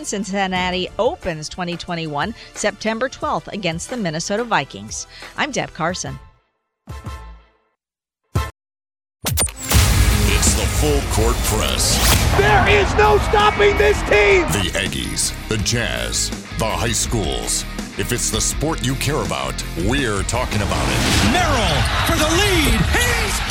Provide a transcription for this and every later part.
One Cincinnati opens 2021 September 12th against the Minnesota Vikings. I'm Deb Carson. It's the full court press. There is no stopping this team. The Aggies, the Jazz, the high schools. If it's the sport you care about, we're talking about it. Merrill for the lead. He's got it.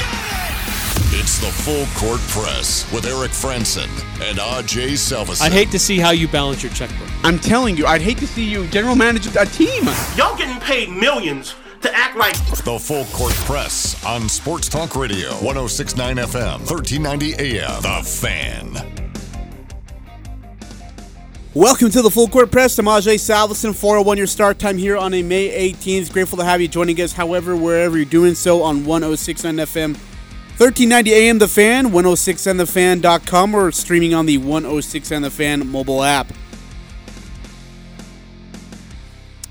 It's the full court press with Eric Frandsen and Ajay Salvesen. I'd hate to see how you balance your checkbook. I'm telling you, I'd hate to see you general manage a team. Y'all getting paid millions to act like the full court press on Sports Talk Radio, 1069 FM, 1390 AM. The Fan. Welcome to the Full Court Press. I'm Ajay Salvesen, 401 your start time here on a May 18th. Grateful to have you joining us, however, wherever you're doing so on 1069 FM, 1390 AM The Fan, 1069thefan.com, or streaming on the 106 The Fan mobile app.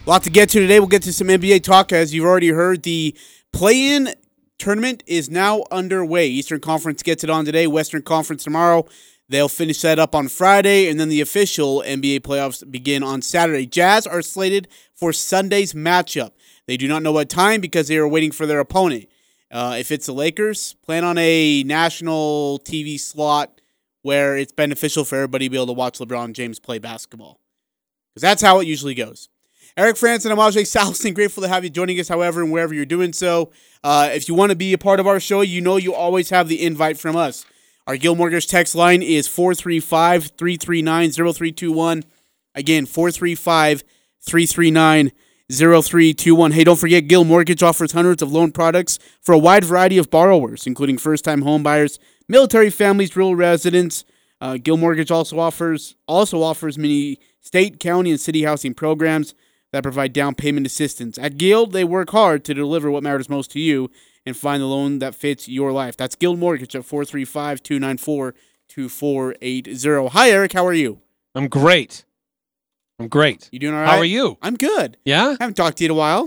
A lot to get to today. We'll get to some NBA talk. As you've already heard, the play in tournament is now underway. Eastern Conference gets it on today, Western Conference tomorrow. They'll finish that up on Friday, and then the official NBA playoffs begin on Saturday. Jazz are slated for Sunday's matchup. They do not know what time because they are waiting for their opponent. Uh, if it's the Lakers, plan on a national TV slot where it's beneficial for everybody to be able to watch LeBron James play basketball. Because that's how it usually goes. Eric Frandsen, I'm Ajay Salvesen. Grateful to have you joining us, however, and wherever you're doing so. Uh, if you want to be a part of our show, you know you always have the invite from us. Our Guild Mortgage text line is 435 339 0321. Again, 435 339 0321. Hey, don't forget, Guild Mortgage offers hundreds of loan products for a wide variety of borrowers, including first time home buyers, military families, rural residents. Uh, Guild Mortgage also offers also offers many state, county, and city housing programs that provide down payment assistance. At Guild, they work hard to deliver what matters most to you and find the loan that fits your life. That's Guild Mortgage at 435 294 2480. Hi, Eric. How are you? I'm great. I'm great. You doing all right? How are you? I'm good. Yeah? I Haven't talked to you in a while.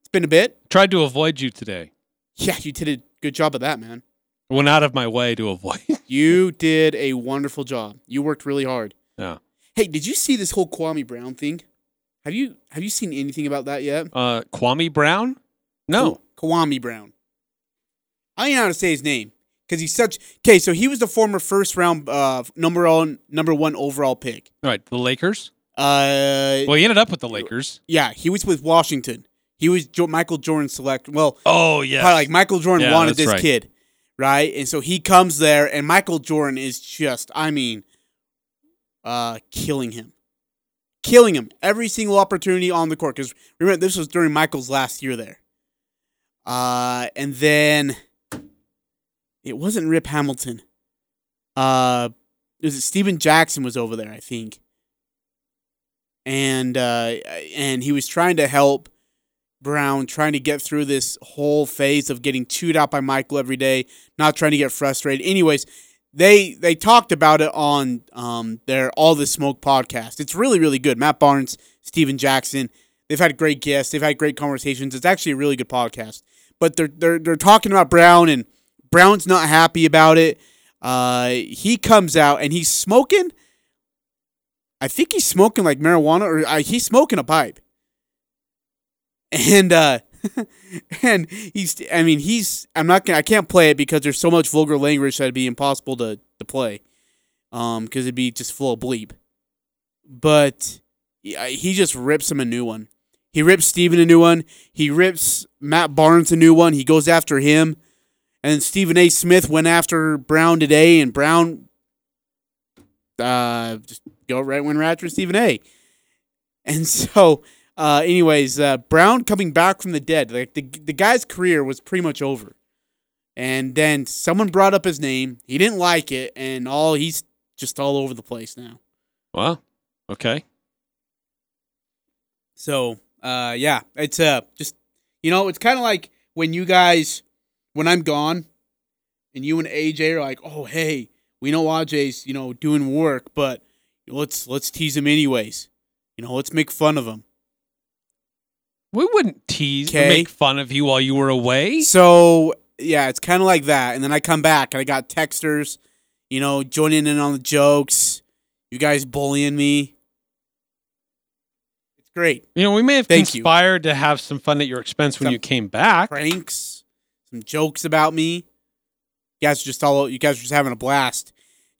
It's been a bit. Tried to avoid you today. Yeah, you did a good job of that, man. Went out of my way to avoid. You did a wonderful job. You worked really hard. yeah. Hey, did you see this whole Kwame Brown thing? Have you have you seen anything about that yet? Uh, Kwame Brown? No. Kwame Brown. I don't know how to say his name because he's such. Okay, so he was the former first round uh, number one number one overall pick. All right. The Lakers? Uh, Well, he ended up with the Lakers. yeah, he was with Washington. He was jo- Michael Jordan select. Well, Oh, yeah. like Michael Jordan Yeah, wanted this right. kid, right? And so he comes there, and Michael Jordan is just, I mean, uh, killing him, killing him every single opportunity on the court. Because remember, this was during Michael's last year there. Uh, and then it wasn't Rip Hamilton. Uh, it was Stephen Jackson was over there, I think. And uh, and he was trying to help Brown trying to get through this whole phase of getting chewed out by Michael every day, not trying to get frustrated. Anyways, they they talked about it on um, their All the Smoke podcast. It's really really good. Matt Barnes, Stephen Jackson, they've had great guests. They've had great conversations. It's actually a really good podcast. But they're they're they're talking about Brown and Brown's not happy about it. Uh, he comes out and he's smoking. I think he's smoking like marijuana or uh, he's smoking a pipe. And uh and he's i mean he's i'm not gonna i can't play it because there's so much vulgar language that it'd be impossible to to play um because it'd be just full of bleep. But he just rips him a new one. He rips steven a new one. He rips matt barnes a new one. He goes after him. And stephen a. Smith went after brown today and brown uh just go right went right after stephen a and so uh, anyways, uh, Brown coming back from the dead. Like the the guy's career was pretty much over. And then someone brought up his name. He didn't like it, and all he's just all over the place now. Well, okay. So, uh, yeah, it's uh just you know, it's kind of like when you guys, when I'm gone, and you and Ajay are like, oh hey, we know Ajay's you know doing work, but let's let's tease him anyways. You know, let's make fun of him. We wouldn't tease or Okay. make fun of you while you were away. So yeah, it's kind of like that. And then I come back and I got texters, you know, joining in on the jokes. You guys bullying me. It's great. You know, we may have Thank you. to have some fun at your expense when you came back. Pranks, some jokes about me. You guys are just all you guys are just having a blast.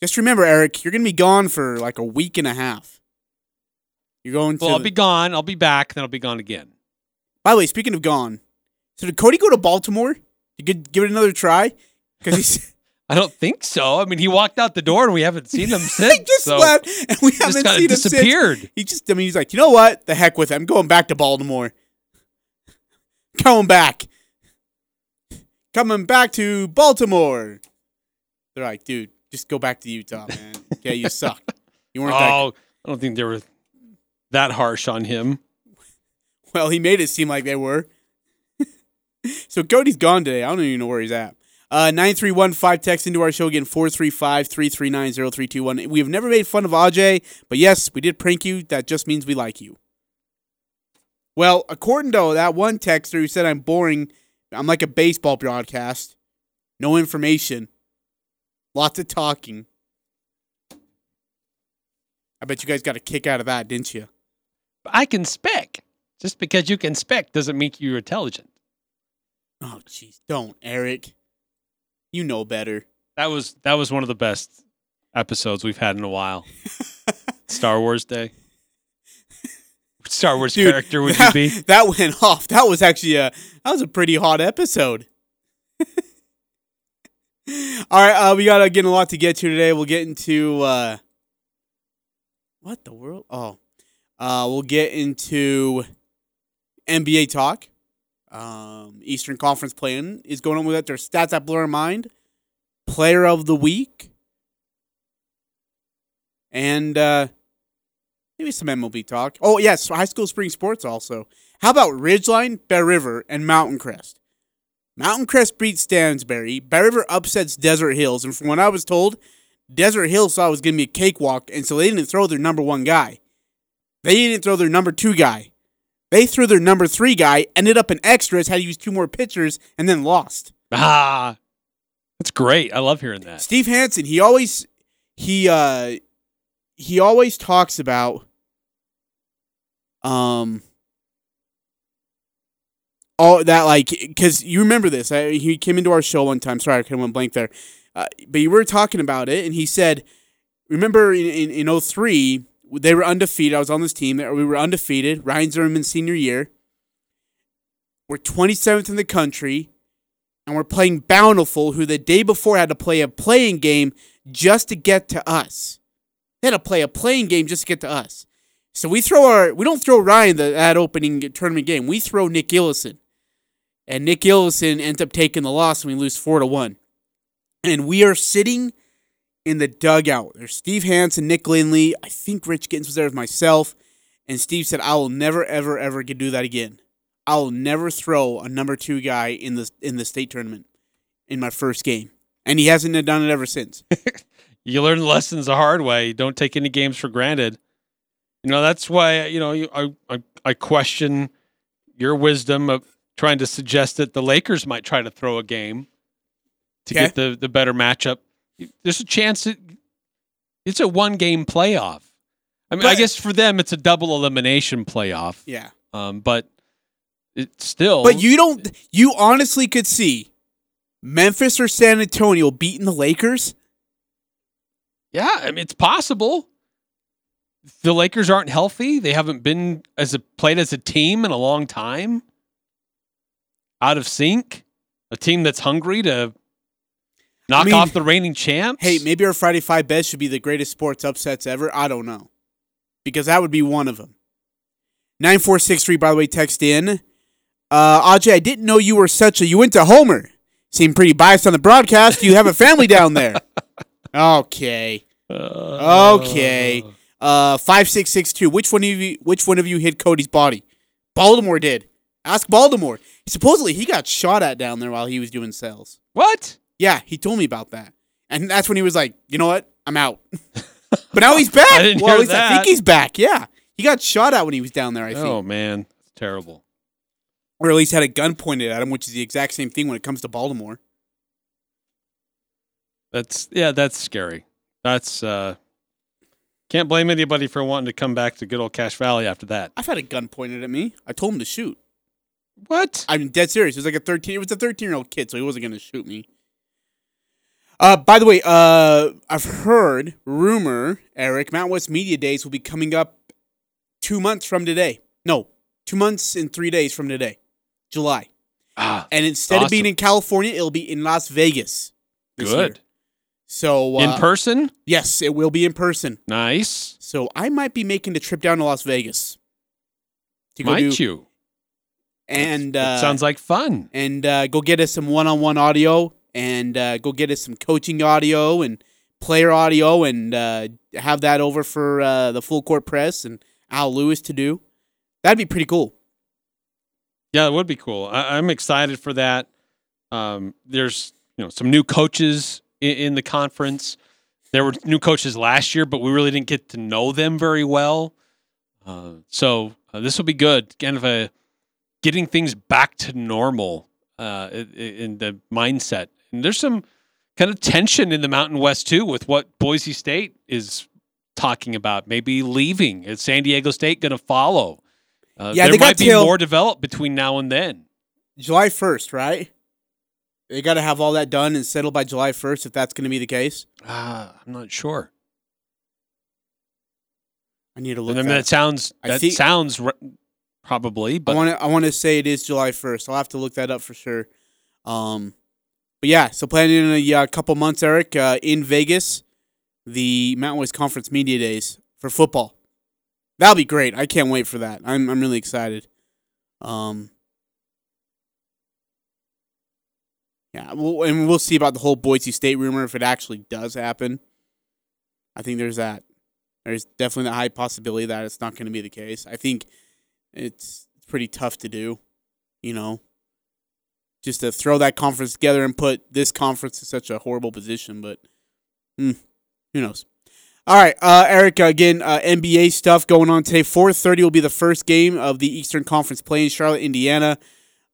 Just remember, Eric, you're gonna be gone for like a week and a half. You're going to. Well, I'll be gone. I'll be back. Then I'll be gone again. By the way, speaking of gone, so did Cody go to Baltimore? You could give it another try because he's I don't think so. I mean, he walked out the door and we haven't seen him since. he since. just so left and we haven't seen him since. disappeared. He just, I mean, he's like, you know what? The heck with it. I'm going back to Baltimore. Going back. Coming back to Baltimore. They're like, dude, just go back to Utah, man. Okay, you suck. You weren't that Oh, I don't think they were that harsh on him. Well, he made it seem like they were. so Cody's gone today. I don't even know where he's at. Uh, 9315 text into our show again 435 339 0321. We have never made fun of Aj, but yes, we did prank you. That just means we like you. Well, according to that one texter who said I'm boring, I'm like a baseball broadcast. No information. Lots of talking. I bet you guys got a kick out of that, didn't you? I can spec. Just because you can spec doesn't make you're intelligent. Oh, jeez. Don't, Eric. You know better. That was that was one of the best episodes we've had in a while. Star Wars Day. Star Wars Dude, character would you that, be? That went off. That was actually a that was a pretty hot episode. All right, uh, we got again a lot to get to today. We'll get into uh, what the world? Oh, uh, we'll get into NBA talk. Um, Eastern Conference play-in is going on with that. Their stats that blow our mind. Player of the week, and uh, maybe some MLB talk. Oh yes, high school spring sports also. How about Ridgeline, Bear River, and Mountain Crest? Mountain Crest beats Stansbury. Bear River upsets Desert Hills, and from what I was told, Desert Hills thought it was going to be a cakewalk, and so they didn't throw their number one guy. They didn't throw their number two guy. They threw their number three guy, ended up in extras, had to use two more pitchers, and then lost. Ah, that's great. I love hearing that. Steve Hansen, he always he uh he always talks about um all that like because you remember this I, he came into our show one time sorry i kind of went blank there uh, but you were talking about it and he said remember in, in, in 03 they were undefeated i was on this team we were undefeated ryan zimmerman's senior year we're 27th in the country and we're playing Bountiful, who the day before had to play a play-in game just to get to us. They had to play a play-in game just to get to us. So we throw our we don't throw Ryan the, that opening tournament game. We throw Nick Gillison, and Nick Gillison ends up taking the loss, and we lose four to one. And we are sitting in the dugout. There's Steve Hansen, Nick Lindley. I think Rich Gittins was there with myself, and Steve said, "I will never, ever, ever do that again." I'll never throw a number two guy in the in the state tournament in my first game, and he hasn't done it ever since. You learn lessons the hard way. Don't take any games for granted. You know that's why you know I, I I question your wisdom of trying to suggest that the Lakers might try to throw a game to Okay. get the the better matchup. There's a chance that it's a one game playoff. I mean, I guess for them it's a double elimination playoff. yeah, Um, but it's still. but you don't. You honestly could see Memphis or San Antonio beating the Lakers. Yeah, I mean it's possible. The Lakers aren't healthy. They haven't been as a played as a team in a long time. Out of sync. A team that's hungry to knock mean, off the reigning champs. Hey, maybe our Friday Five Bets should be the greatest sports upsets ever. I don't know, because that would be one of them. Nine four six three. By the way, text in. Uh, Ajay, I didn't know you were such a. You went to Homer. Seem pretty biased on the broadcast. You have a family down there. Okay. Uh, Okay. Uh, five six six two. Which one of you? Which one of you hit Cody's body? Baltimore did. Ask Baltimore. Supposedly he got shot at down there while he was doing sales. What? Yeah, he told me about that, and that's when he was like, "You know what? I'm out." but now he's back. I didn't well, at hear least I think he's back. Yeah, he got shot at when he was down there. I think, Oh man, it's terrible. or at least had a gun pointed at him, which is the exact same thing when it comes to Baltimore. That's yeah, that's scary. That's uh Can't blame anybody for wanting to come back to good old Cache Valley after that. I've had a gun pointed at me. I told him to shoot. What? I'm dead serious. It was like a 13. It was a 13 year old kid, so he wasn't gonna shoot me. Uh, by the way, uh, I've heard rumor, Eric, Mount West Media Days will be coming up two months from today. No, two months and three days from today, July. Ah, And instead of being in California, it'll be in Las Vegas. good. year. So uh, In person? Yes, it will be in person. Nice. So I might be making the trip down to Las Vegas. To go Might do, you? And uh, sounds like fun. and uh, go get us some one-on-one audio and uh, go get us some coaching audio and player audio and uh, have that over for uh, the full court press and Al Lewis to do. That'd be pretty cool. Yeah, it would be cool. I, I'm excited for that. Um, there's you know some new coaches in, in the conference. There were new coaches last year, but we really didn't get to know them very well. Uh, so uh, this will be good. Kind of a getting things back to normal uh, in the mindset. And there's some kind of tension in the Mountain West too, with what Boise State is talking about, maybe leaving. Is San Diego State going to follow? Uh, Yeah, there might be till- more developed between now and then. July 1st, right? They got to have all that done and settled by July 1st if that's going to be the case. Uh, I'm not sure. I need to look I mean, that that sounds I that think- sounds re- probably, I but want to. I want to say it is July first. I'll have to look that up for sure. Um, but yeah, so planning in a uh, couple months, Eric, uh, in Vegas, the Mountain West Conference Media Days for football. That'll be great. I can't wait for that. I'm I'm really excited. Um, yeah, we'll, and we'll see about the whole Boise State rumor if it actually does happen. I think there's that. There's definitely that high possibility that it's not going to be the case. I think it's pretty tough to do, you know. Just to throw that conference together and put this conference in such a horrible position, but hmm, who knows? All right, uh, Eric. Again, uh, NBA stuff going on today. Four thirty will be the first game of the Eastern Conference play in Charlotte, Indiana.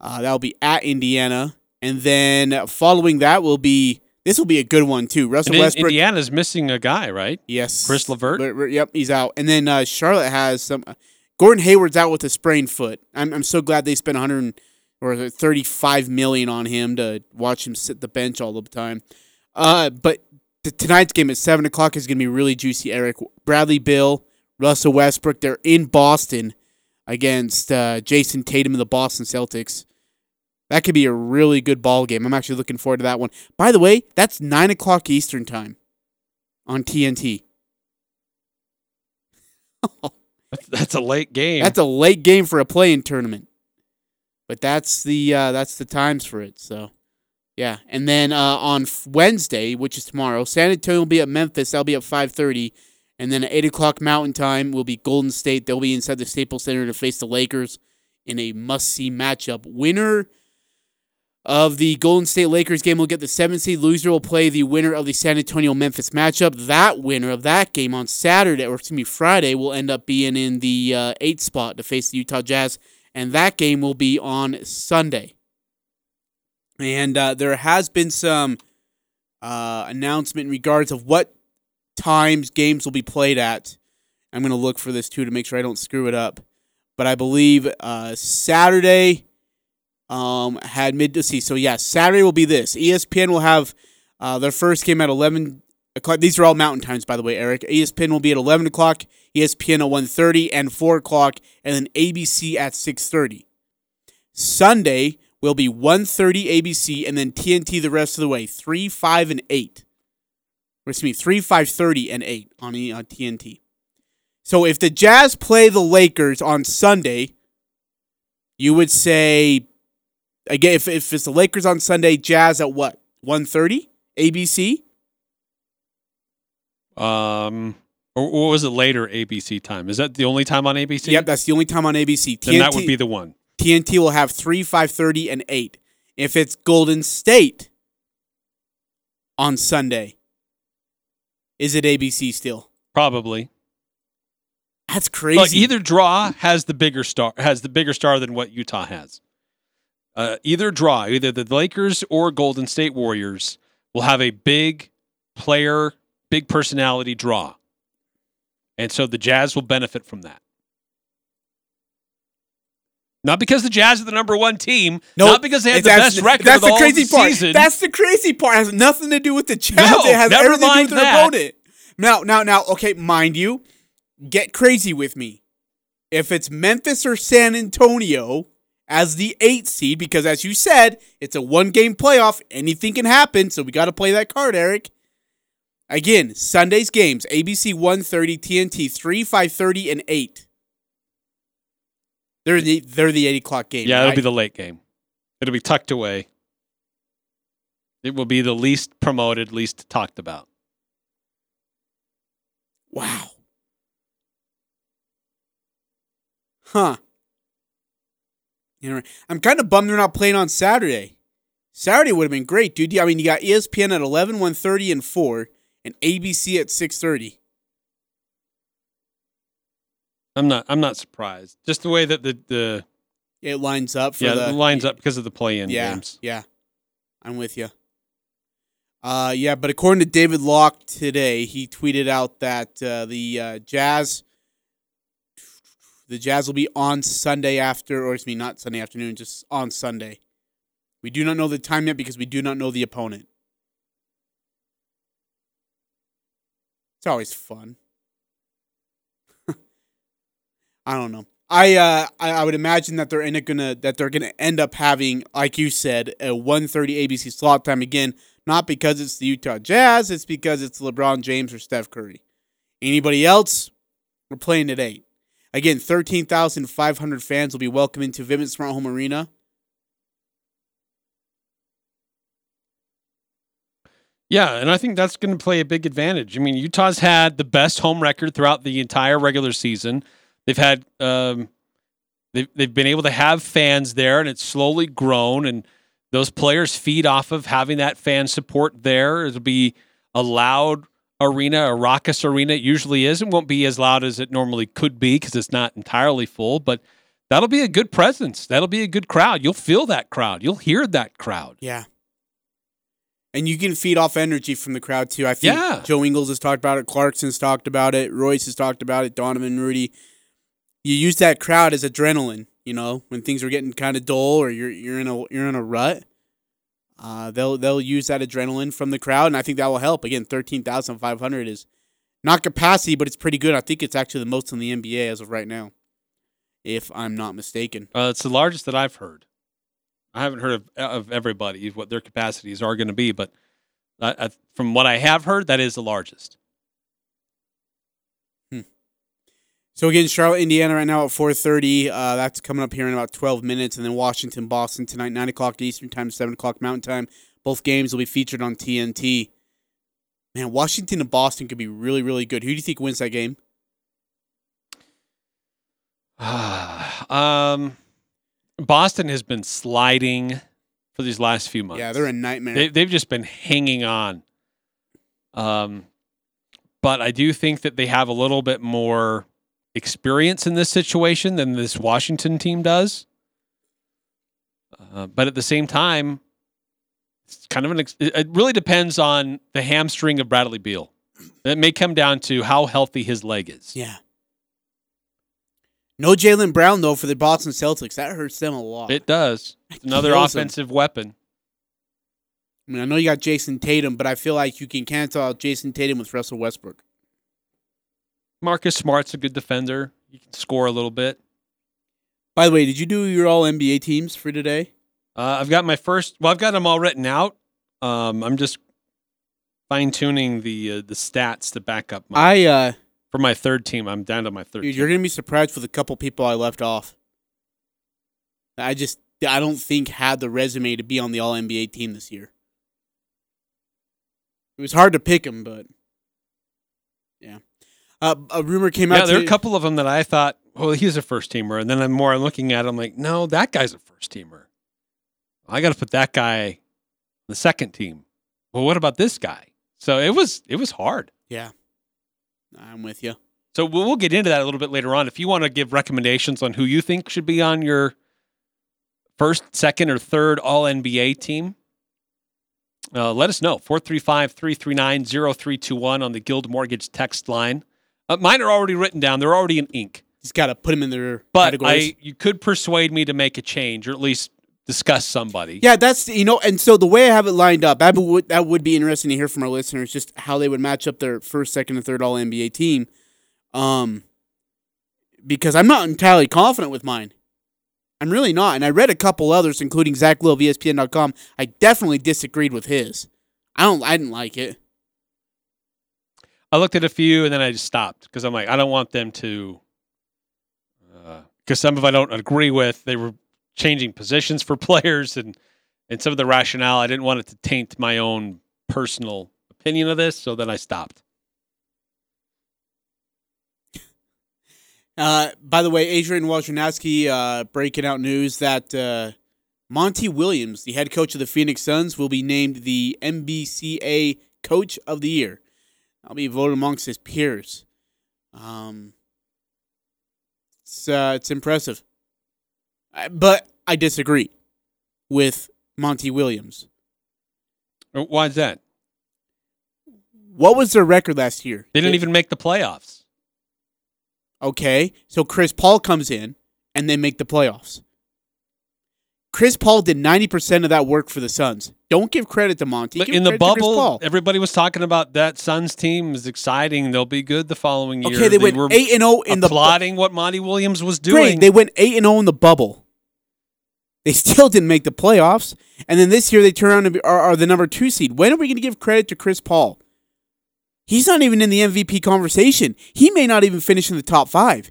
Uh, that will be at Indiana, and then following that will be this will be a good one too. Russell and Westbrook. Indiana's missing a guy, right? Yes. Caris LeVert? Le- Le- Yep, he's out. And then uh, Charlotte has some. Gordon Hayward's out with a sprained foot. I'm I'm so glad they spent 100 or 35 million on him to watch him sit the bench all the time. Uh, but t- tonight's game at seven o'clock is going to be really juicy. Eric Bradley, Bill, Russell Westbrook. They're in Boston against uh, Jayson Tatum and the Boston Celtics. That could be a really good ball game. I'm actually looking forward to that one. By the way, that's nine o'clock Eastern time on TNT. That's, a late game. That's a late game for a play-in tournament, but that's the uh, that's the times for it. So, yeah. And then uh, on Wednesday, which is tomorrow, San Antonio will be at Memphis. That'll be at five thirty, and then at eight o'clock Mountain Time will be Golden State. They'll be inside the Staples Center to face the Lakers in a must-see matchup. Winner of the Golden State Lakers game will get the seven seed. Loser will play the winner of the San Antonio Memphis matchup. That winner of that game on Saturday, or excuse me, Friday, will end up being in the uh, eighth spot to face the Utah Jazz, and that game will be on Sunday. And uh, there has been some uh, announcement in regards of what times games will be played at. I'm going to look for this too to make sure I don't screw it up. But I believe uh, Saturday um, had mid to see. So yeah, Saturday will be this. ESPN will have uh, their first game at eleven o'clock. These are all Mountain times, by the way, Eric. ESPN will be at eleven o'clock. ESPN at 1.30 and four o'clock, and then ABC at six thirty. Sunday will be 1.30 ABC, and then TNT the rest of the way, three, five, and eight. Or excuse me, three, five thirty, and eight on E- on TNT. So if the Jazz play the Lakers on Sunday, you would say again if, if it's the Lakers on Sunday, Jazz at what? 1:30 ABC? um, or, or was it later ABC time? Is that the only time on ABC? Yep, that's the only time on ABC. Then that would be the one. TNT will have 3, 5:30 and 8. If it's Golden State on Sunday, is it ABC still? Probably. That's crazy. Well, either draw has the bigger star has the bigger star than what Utah has. Uh, either draw, either the Lakers or Golden State Warriors will have a big player, big personality draw. And so the Jazz will benefit from that. Not because the Jazz are the number one team, No, not because they have the best record That's of the all crazy part. season. That's the crazy part. It has nothing to do with the Jazz. No, it has everything to do with their that. opponent. Now, now, now. Okay, mind you, get crazy with me. If it's Memphis or San Antonio as the eight seed, because as you said, it's a one-game playoff. Anything can happen, so we got to play that card, Eric. Again, Sunday's games: ABC 1:30, TNT 3, 5:30, and 8. They're the they're the eight o'clock game. yeah, it'll right? be the late game. It'll be tucked away. It will be the least promoted, least talked about. Wow. Huh. You know, I'm kind of bummed they're not playing on Saturday. Saturday would have been great, dude. I mean, you got ESPN at 11, 1.30, and 4, and ABC at 6.30. I'm not. I'm not surprised. Just the way that the the It lines up for yeah the it lines up because of the play-in Yeah, games. yeah. I'm with you. Uh, yeah, but according to David Locke today, he tweeted out that uh, the uh, Jazz, the Jazz will be on Sunday after, or excuse me, not Sunday afternoon, just on Sunday. We do not know the time yet because we do not know the opponent. It's always fun. I don't know. I uh I, I would imagine that they're gonna that they're gonna end up having, like you said, a 1:30 ABC slot time again. Not because it's the Utah Jazz, it's because it's LeBron James or Steph Curry. Anybody else, we're playing at eight. Again, 13,500 fans will be welcome into Vivint Smart Home Arena. Yeah, and I think that's going to play a big advantage. I mean, Utah's had the best home record throughout the entire regular season. They've had um, they've they've been able to have fans there, and it's slowly grown. And those players feed off of having that fan support there. It'll be a loud arena, a raucous arena. It usually is. and won't be as loud as it normally could be because it's not entirely full, but. That'll be a good presence. That'll be a good crowd. You'll feel that crowd. You'll hear that crowd. Yeah. And you can feed off energy from the crowd too. I think Yeah. Joe Ingles has talked about it. Clarkson's talked about it. Royce has talked about it. Donovan, Rudy. You use that crowd as adrenaline. You know when things are getting kind of dull or you're you're in a you're in a rut. Uh, they'll they'll use that adrenaline from the crowd, and I think that will help. Again, thirteen thousand five hundred is not capacity, but it's pretty good. I think it's actually the most in the NBA as of right now, if I'm not mistaken. Uh, it's the largest that I've heard. I haven't heard of of everybody what their capacities are going to be, but I, I, from what I have heard, that is the largest. So again, Charlotte, Indiana, right now at four thirty. Uh, that's coming up here in about twelve minutes, and then Washington, Boston tonight, nine o'clock Eastern time, seven o'clock Mountain time. Both games will be featured on TNT. Man, Washington and Boston could be really, really good. Who do you think wins that game? um, Boston has been sliding for these last few months. Yeah, they're a nightmare. They, they've just been hanging on. Um, but I do think that they have a little bit more experience in this situation than this Washington team does. Uh, but at the same time, it's kind of an. Ex- it really depends on the hamstring of Bradley Beal. It may come down to how healthy his leg is. yeah. No Jaylen Brown though for the Boston Celtics. That hurts them a lot. It does. It's another offensive weapon. I mean, I know you got Jayson Tatum, but I feel like you can cancel out Jayson Tatum with Russell Westbrook. Marcus Smart's a good defender. He can score a little bit. By the way, did you do your All NBA teams for today? Uh, I've got my first. Well, I've got them all written out. Um, I'm just fine tuning the uh, the stats to back up my I uh, for my third team. I'm down to my third. Dude, team. you're gonna be surprised with a couple people I left off. I just I don't think had the resume to be on the All NBA team this year. It was hard to pick him, but. Uh, a rumor came yeah, out. Yeah, there are a couple of them that I thought, well, he's a first teamer, and then the more I'm looking at him like, no, that guy's a first teamer. I got to put that guy on the second team. Well, what about this guy? So it was it was hard. Yeah, I'm with you. So we'll, we'll get into that a little bit later on. If you want to give recommendations on who you think should be on your first, second, or third All NBA team, uh, let us know. 435 339 0321 on the Guild Mortgage text line. Uh, mine are already written down. They're already in ink. Just got to put them in their But categories. I, you could persuade me to make a change, or at least discuss somebody. Yeah, that's you know, and so the way I have it lined up, that would that would be interesting to hear from our listeners, just how they would match up their first, second, and third All NBA team. Um, because I'm not entirely confident with mine. I'm really not, and I read a couple others, including Zach Lowe of ESPN.com. I definitely disagreed with his. I don't. I didn't like it. I looked at a few and then I just stopped because I'm like, I don't want them to. Because some of I don't agree with. They were changing positions for players and and some of the rationale. I didn't want it to taint my own personal opinion of this, so then I stopped. Uh, by the way, Adrian Wojnarowski uh, breaking out news that uh, Monty Williams, the head coach of the Phoenix Suns, will be named the NBCA Coach of the Year. I'll be voted amongst his peers. Um, it's uh, it's impressive, but I disagree with Monty Williams. Uh, Why is that? What was their record last year? They didn't even make the playoffs. Okay, so Chris Paul comes in and they make the playoffs. Chris Paul did 90% of that work for the Suns. Don't give credit to Monty. But Give in the bubble, everybody was talking about that Suns team is exciting. They'll be good the following year. Okay, they, went were 8 and 0 in the bu- applauding what Monty Williams was doing. Great. They went 8 and 0 in the bubble. They still didn't make the playoffs. And then this year they turn around and be, are, are the number 2 seed. When are we going to give credit to Chris Paul? He's not even in the MVP conversation. He may not even finish in the top 5.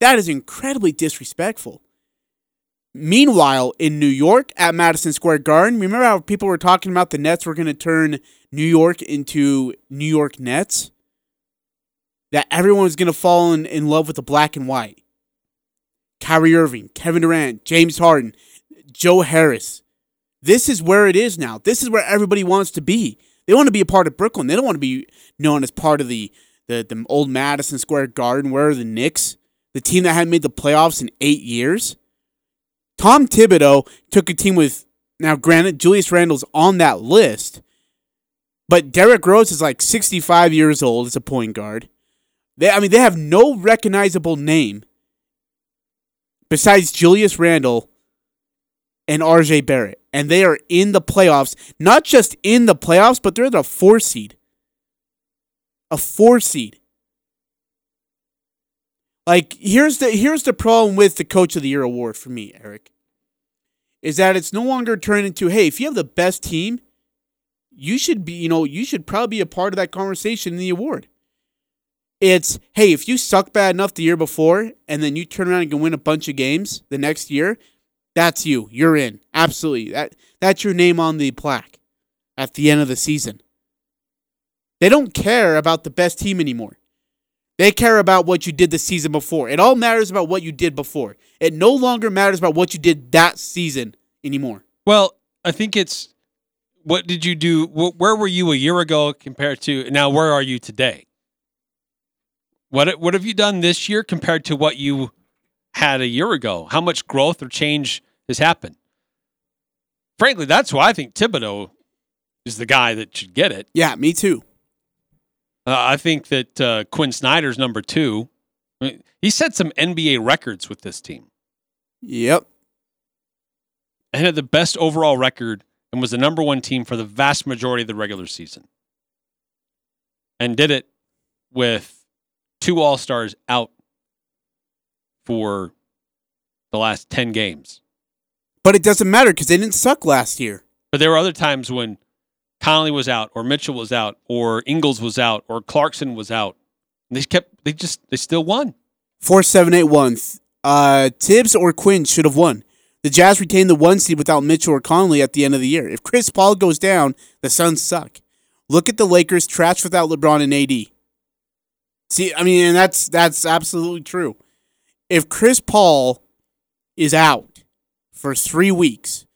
That is incredibly disrespectful. Meanwhile, in New York at Madison Square Garden, remember how people were talking about the Nets were going to turn New York into New York Nets? That everyone was going to fall in, in love with the black and white. Kyrie Irving, Kevin Durant, James Harden, Joe Harris. This is where it is now. This is where everybody wants to be. They want to be a part of Brooklyn. They don't want to be known as part of the the, the old Madison Square Garden. Where are the Knicks? The team that hadn't made the playoffs in eight years. Tom Thibodeau took a team with now granted Julius Randle's on that list, but Derrick Rose is like 65 years old as a point guard. They I mean they have no recognizable name besides Julius Randle and RJ Barrett. And they are in the playoffs, not just in the playoffs, but they're the four seed. A four seed. Like here's the here's the problem with the coach of the year award for me, Eric. Is that it's no longer turned into, hey, if you have the best team, you should be, you know, you should probably be a part of that conversation in the award. It's, hey, if you suck bad enough the year before and then you turn around and can win a bunch of games the next year, that's you. You're in. Absolutely. That that's your name on the plaque at the end of the season. They don't care about the best team anymore. They care about what you did the season before. It all matters about what you did before. It no longer matters about what you did that season anymore. Well, I think it's what did you do? wh- Where were you a year ago compared to now? Where are you today? What what have you done this year compared to what you had a year ago? How much growth or change has happened? Frankly, that's why I think Thibodeau is the guy that should get it. Yeah, me too. Uh, I think that uh, Quin Snyder's number two. I mean, he set some NBA records with this team Yep. and had the best overall record and was the number one team for the vast majority of the regular season. And did it with two All Stars out for the last 10 games. But it doesn't matter because they didn't suck last year. But there were other times when Conley was out, or Mitchell was out, or Ingles was out, or Clarkson was out. And they kept, they just, they still won. Four seven eight one. Uh, Thibs or Quin should have won. The Jazz retained the one seed without Mitchell or Conley at the end of the year. If Chris Paul goes down, the Suns suck. Look at the Lakers trash without LeBron and AD. See, I mean, and that's that's absolutely true. If Chris Paul is out for three weeks,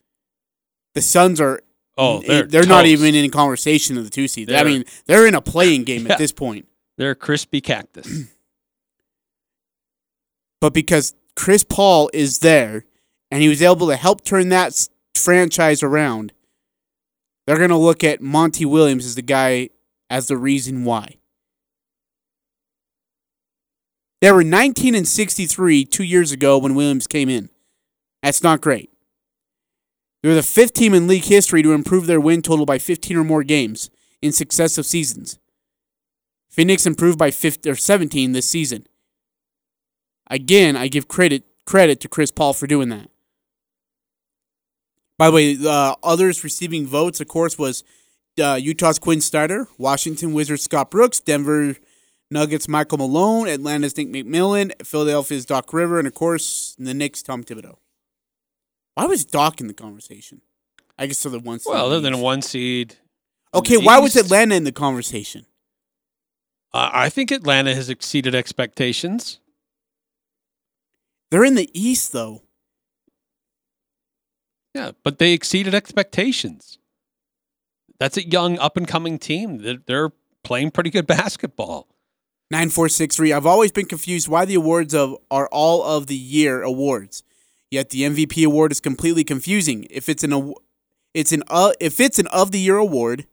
the Suns are Oh, they're, they're not even in conversation of the two seed. I mean, they're in a play-in game Yeah. at this point. They're a crispy cactus. but because Chris Paul is there and he was able to help turn that franchise around, they're going to look at Monty Williams as the guy as the reason why. They were 19 and 63 two years ago when Williams came in. That's not great. They were the fifth team in league history to improve their win total by 15 or more games in successive seasons. Phoenix improved by 15 or 17 this season. Again, I give credit credit to Chris Paul for doing that. By the way, uh, others receiving votes, of course, was uh, Utah's Quin Snyder, Washington Wizards Scott Brooks, Denver Nuggets Michael Malone, Atlanta's Nick McMillan, Philadelphia's Doc River, and of course the Knicks Tom Thibodeau. Why was Doc in the conversation? I guess they're the one. seed Well, other than a one seed. Okay, why was Atlanta in the conversation? Uh, I think Atlanta has exceeded expectations. They're in the East though. Yeah, but they exceeded expectations. That's a young, up and coming team. They're, they're playing pretty good basketball. Nine four six three. I've always been confused why the awards of are all of the year awards, yet the MVP award is completely confusing. If it's an it's an uh, if it's an of the year award,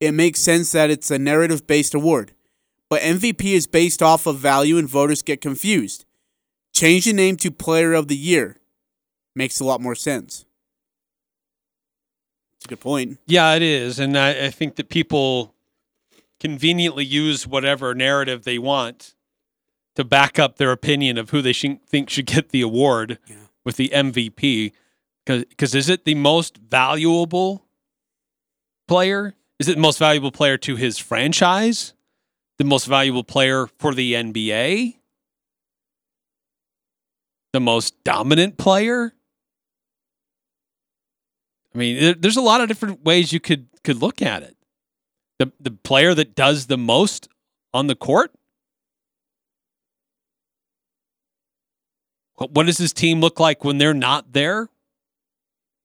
it makes sense that it's a narrative based award. But MVP is based off of value, and voters get confused. Change the name to Player of the Year. Makes a lot more sense. It's a good point. Yeah, it is. And I, I think that people conveniently use whatever narrative they want to back up their opinion of who they should, think should get the award Yeah. With the MVP. Because is it the most valuable player? Is it the most valuable player to his franchise? The most valuable player for the NBA? The most dominant player? I mean, there's a lot of different ways you could could look at it. The the player that does the most on the court. What, does his team look like when they're not there?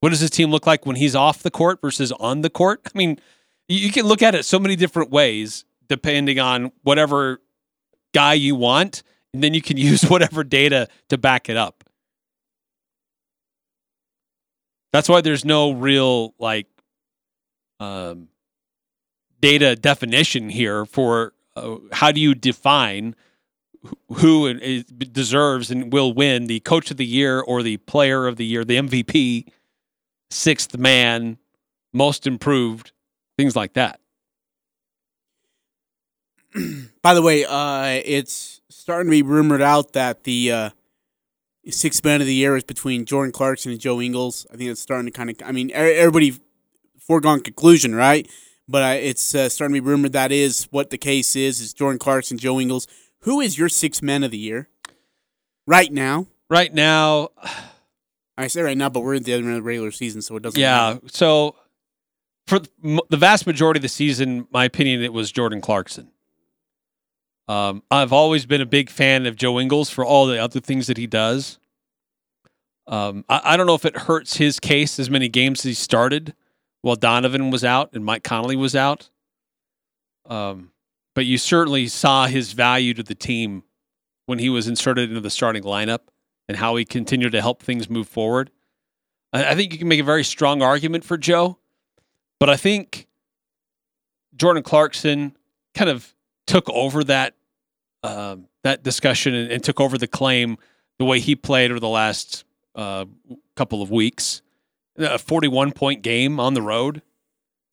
What does his team look like when he's off the court versus on the court? I mean, you, can look at it so many different ways depending on whatever guy you want, and then you can use whatever data to back it up. That's why there's no real like um, data definition here for uh, how do you define who deserves and will win the coach of the year or the player of the year, the MVP, sixth man, most improved, things like that. By the way, uh, it's starting to be rumored out that the uh, sixth man of the year is between Jordan Clarkson and Joe Ingles. I think it's starting to kind of. I mean, everybody foregone conclusion, right? But uh, it's uh, starting to be rumored that is what the case is. Is Jordan Clarkson, Joe Ingles? Who is your six men of the year right now? Right now, I say right now, but we're at the end of the regular season, so it doesn't. yeah. matter. So for the vast majority of the season, my opinion, it was Jordan Clarkson. Um, I've always been a big fan of Joe Ingles for all the other things that he does. Um, I, I don't know if it hurts his case as many games as he started while Donovan was out and Mike Conley was out. Um, but you certainly saw his value to the team when he was inserted into the starting lineup and how he continued to help things move forward. I, think you can make a very strong argument for Joe, but I think Jordan Clarkson kind of took over that um, that discussion and, and took over the claim the way he played over the last uh, couple of weeks. A 41 point game on the road,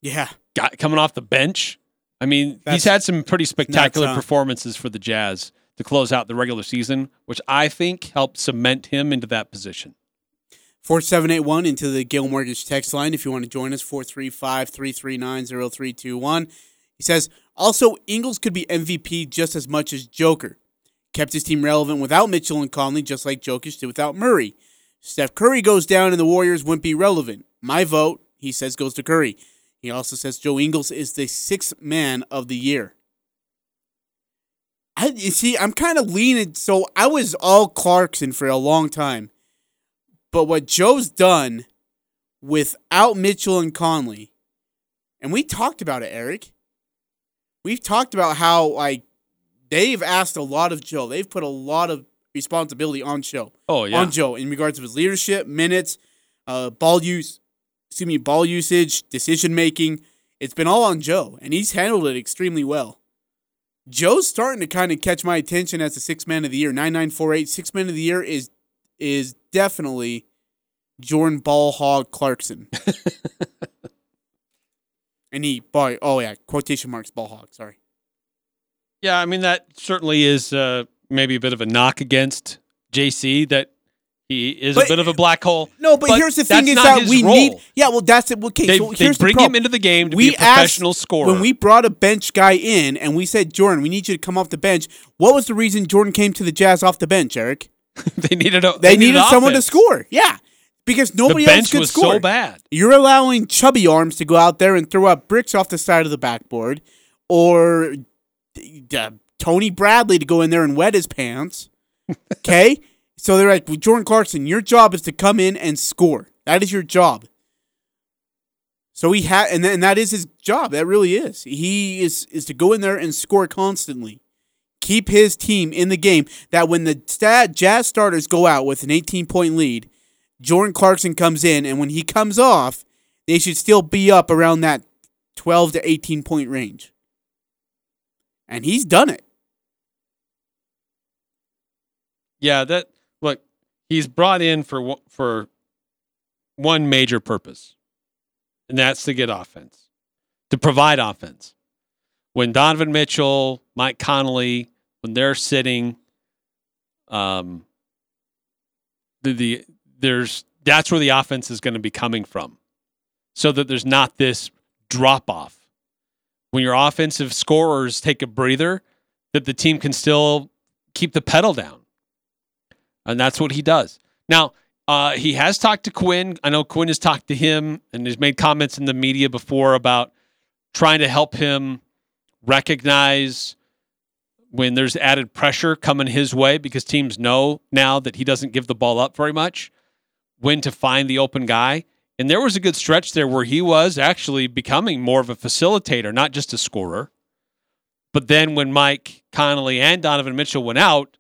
yeah. got, coming off the bench. I mean, That's he's had some pretty spectacular performances for the Jazz to close out the regular season, which I think helped cement him into that position. 4781 into the Guild Mortgage text line if you want to join us 435-339-0321. He says, "Also Ingles could be MVP just as much as Joker. Kept his team relevant without Mitchell and Conley just like Jokic did without Murray. Steph Curry goes down and the Warriors wouldn't be relevant. My vote, he says goes to Curry. He also says Joe Ingles is the sixth man of the year. I you see, I'm kind of leaning. So I was all Clarkson for a long time, but what Joe's done without Mitchell and Conley, and we talked about it, Eric. We've talked about how like they've asked a lot of Joe. They've put a lot of responsibility on Joe Oh yeah, on Joe in regards to his leadership, minutes, uh, ball use, excuse me, ball usage, decision making. It's been all on Joe, and he's handled it extremely well. Joe's starting to kind of catch my attention as the six man of the year. Nine nine four eight six man of the year is is definitely Jordan Ball Hog Clarkson. and he boy oh yeah quotation marks Ball Hog sorry. Yeah, I mean that certainly is uh, maybe a bit of a knock against JC that he is But- a bit of a black hole. No, but, here's the thing: is that we role. need. Yeah, well, that's it. Okay, They, so they here's the bring problem. him into the game to we be a professional asked, scorer. When we brought a bench guy in and we said, Jordan, we need you to come off the bench. What was the reason Jordan came to the Jazz off the bench, Eric? they needed a, They, needed, someone to score. Yeah, because nobody the else could was score. so bad. You're allowing chubby arms to go out there and throw up bricks off the side of the backboard, or uh, Tony Bradley to go in there and wet his pants. Okay, so they're like, well, Jordan Clarkson, your job is to come in and score. That is your job. So he had, and, and that is his job. That really is. He is is to go in there and score constantly, keep his team in the game. That when the stat Jazz starters go out with an 18 point lead, Jordan Clarkson comes in, and when he comes off, they should still be up around that 12 to 18 point range. And he's done it. Yeah, that he's brought in for for one major purpose, and that's to get offense, to provide offense. When Donovan Mitchell, Mike Conley, when they're sitting, um, the, the there's that's where the offense is going to be coming from, so that there's not this drop off. When your offensive scorers take a breather, that the team can still keep the pedal down and that's what he does. Now, uh, he has talked to Quin. I know Quin has talked to him and has made comments in the media before about trying to help him recognize when there's added pressure coming his way because teams know now that he doesn't give the ball up very much, when to find the open guy. And there was a good stretch there where he was actually becoming more of a facilitator, not just a scorer. But then when Mike Conley and Donovan Mitchell went out,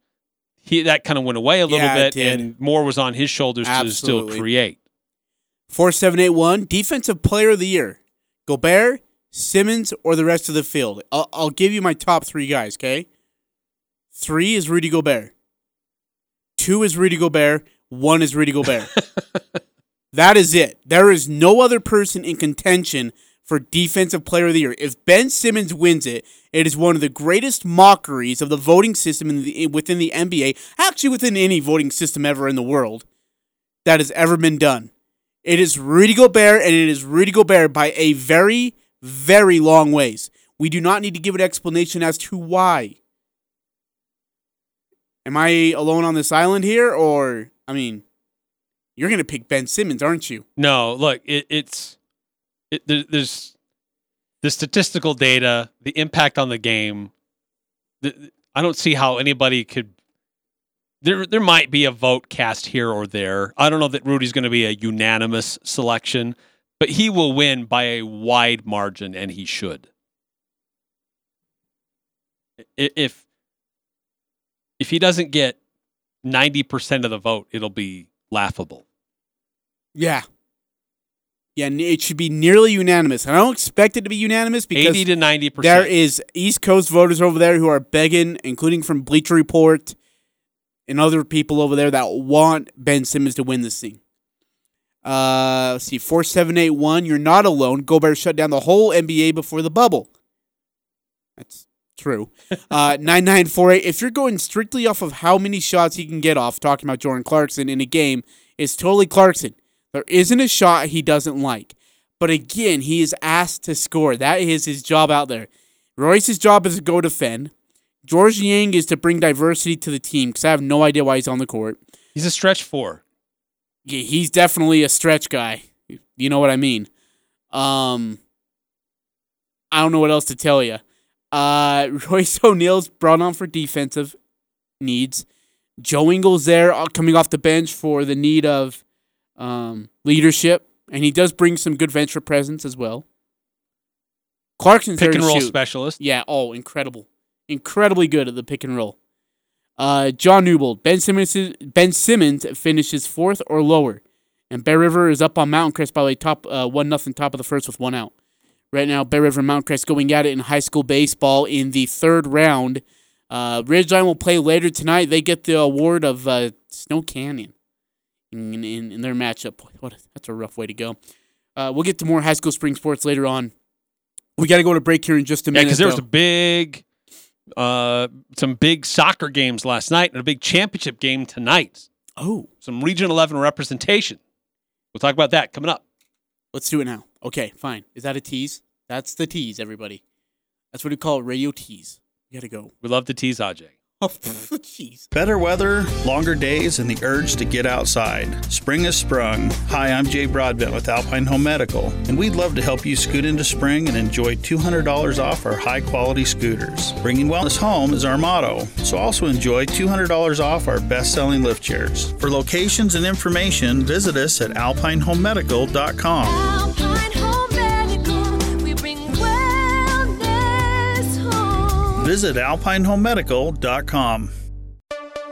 he that kind of went away a little Yeah, bit, and more was on his shoulders to still create. 4781, Defensive Player of the Year. Gobert, Simmons, or the rest of the field. I'll, I'll give you my top three guys, okay? Three is Rudy Gobert. Two is Rudy Gobert. One is Rudy Gobert. that is it. There is no other person in contention for Defensive Player of the Year. If Ben Simmons wins it, it is one of the greatest mockeries of the voting system in the, within the NBA, actually within any voting system ever in the world, that has ever been done. It is Rudy Gobert, and it is Rudy Gobert by a very, very long ways. We do not need to give an explanation as to why. Am I alone on this island here, or I mean, you're gonna pick Ben Simmons, aren't you? No, look, it, it's it, there, there's the statistical data, the impact on the game. The, I don't see how anybody could. There, there might be a vote cast here or there. I don't know that Rudy's going to be a unanimous selection, but he will win by a wide margin, and he should. If if he doesn't get ninety percent of the vote, it'll be laughable. Yeah. Yeah, it should be nearly unanimous. And I don't expect it to be unanimous because Eighty to ninety there percent. is East Coast voters over there who are begging, including from Bleacher Report and other people over there that want Ben Simmons to win this thing. Uh, let's see, four seven eight one. You're not alone. Gobert shut down the whole NBA before the bubble. That's true. Uh, nine nine four eight. If you're going strictly off of how many shots he can get off, talking about Jordan Clarkson in a game, it's totally Clarkson. There isn't a shot he doesn't like. But again, he is asked to score. That is his job out there. Royce's job is to go defend. Georges Niang is to bring diversity to the team because I have no idea why he's on the court. He's a stretch four. Yeah, he's definitely a stretch guy. You know what I mean? Um, I don't know what else to tell you. Uh, Royce O'Neale's brought on for defensive needs. Joe Ingles there, uh, coming off the bench for the need of um, leadership, and he does bring some good venture presence as well. Clarkson's Pick and roll shoot. specialist. Yeah, oh, incredible. Incredibly good at the pick and roll. Uh, John Newbold, Ben Simmons, Ben Simmons finishes fourth or lower, and Bear River is up on Mountain Crest by the way, top uh, one nothing top of the first with one out. right now. Bear River Mountain Crest going at it in high school baseball in the third round. Uh, Ridgeline will play later tonight. They get the award of uh, Snow Canyon in, in, in their matchup. What that's a rough way to go. Uh, we'll get to more high school spring sports later on. We got to go to break here in just a minute. Yeah, because there was though. a big, uh, some big soccer games last night and a big championship game tonight. oh, Some Region 11 representation. We'll talk about that coming up. let's do it now. Okay, fine. Is that a tease? That's the tease, everybody. That's what we call radio tease. We got to go. We love to tease Aj. Oh, jeez. Better weather, longer days, and the urge to get outside. Spring has sprung. Hi, I'm Jay Broadbent with Alpine Home Medical, and we'd love to help you scoot into spring and enjoy $200 off our high quality scooters. Bringing wellness home is our motto, so also enjoy $200 off our best selling lift chairs. For locations and information, visit us at alpinehomemedical.com. Alpine Visit alpinehomemedical.com.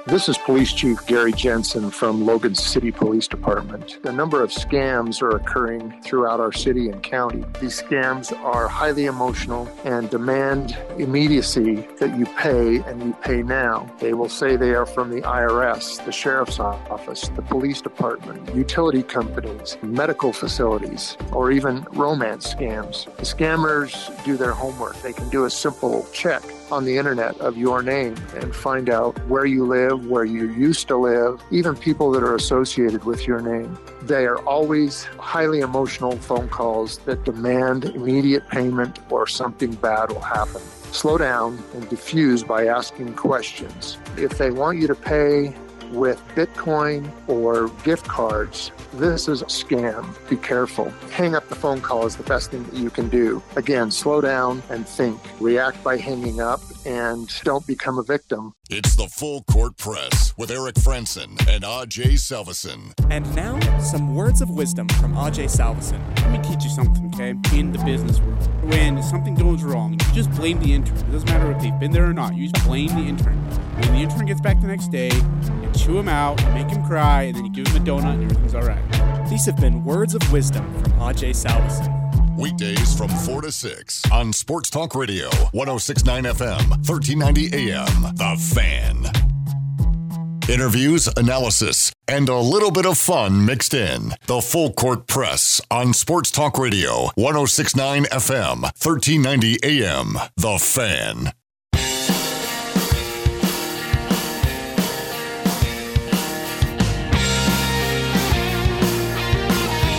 This is Police Chief Gary Jensen from Logan City Police Department. A number of scams are occurring throughout our city and county. These scams are highly emotional and demand immediacy that you pay and you pay now. They will say they are from the IRS, the Sheriff's Office, the Police Department, utility companies, medical facilities, or even romance scams. The scammers do their homework. They can do a simple check on the internet of your name and find out where you live, where you used to live, even people that are associated with your name. They are always highly emotional phone calls that demand immediate payment or something bad will happen. Slow down and diffuse by asking questions. If they want you to pay with Bitcoin or gift cards, this is a scam. Be careful. Hang up the phone call is the best thing that you can do. Again, slow down and think. React by hanging up and don't become a victim. It's the Full Court Press with Eric Frandsen and Ajay Salvesen. And now, some words of wisdom from Ajay Salvesen. Let me teach you something, okay? In the business world, when something goes wrong, you just blame the intern. It doesn't matter if they've been there or not. You just blame the intern. When the intern gets back the next day, you chew him out, make him cry, and then you give him a donut, and everything's all right. These have been words of wisdom from Ajay Salvesen. Weekdays from 4 to 6 on Sports Talk Radio, 1069 FM, 1390 AM. The Fan. Interviews, analysis, and a little bit of fun mixed in. The Full Court Press on Sports Talk Radio, 1069 FM, 1390 AM. The Fan.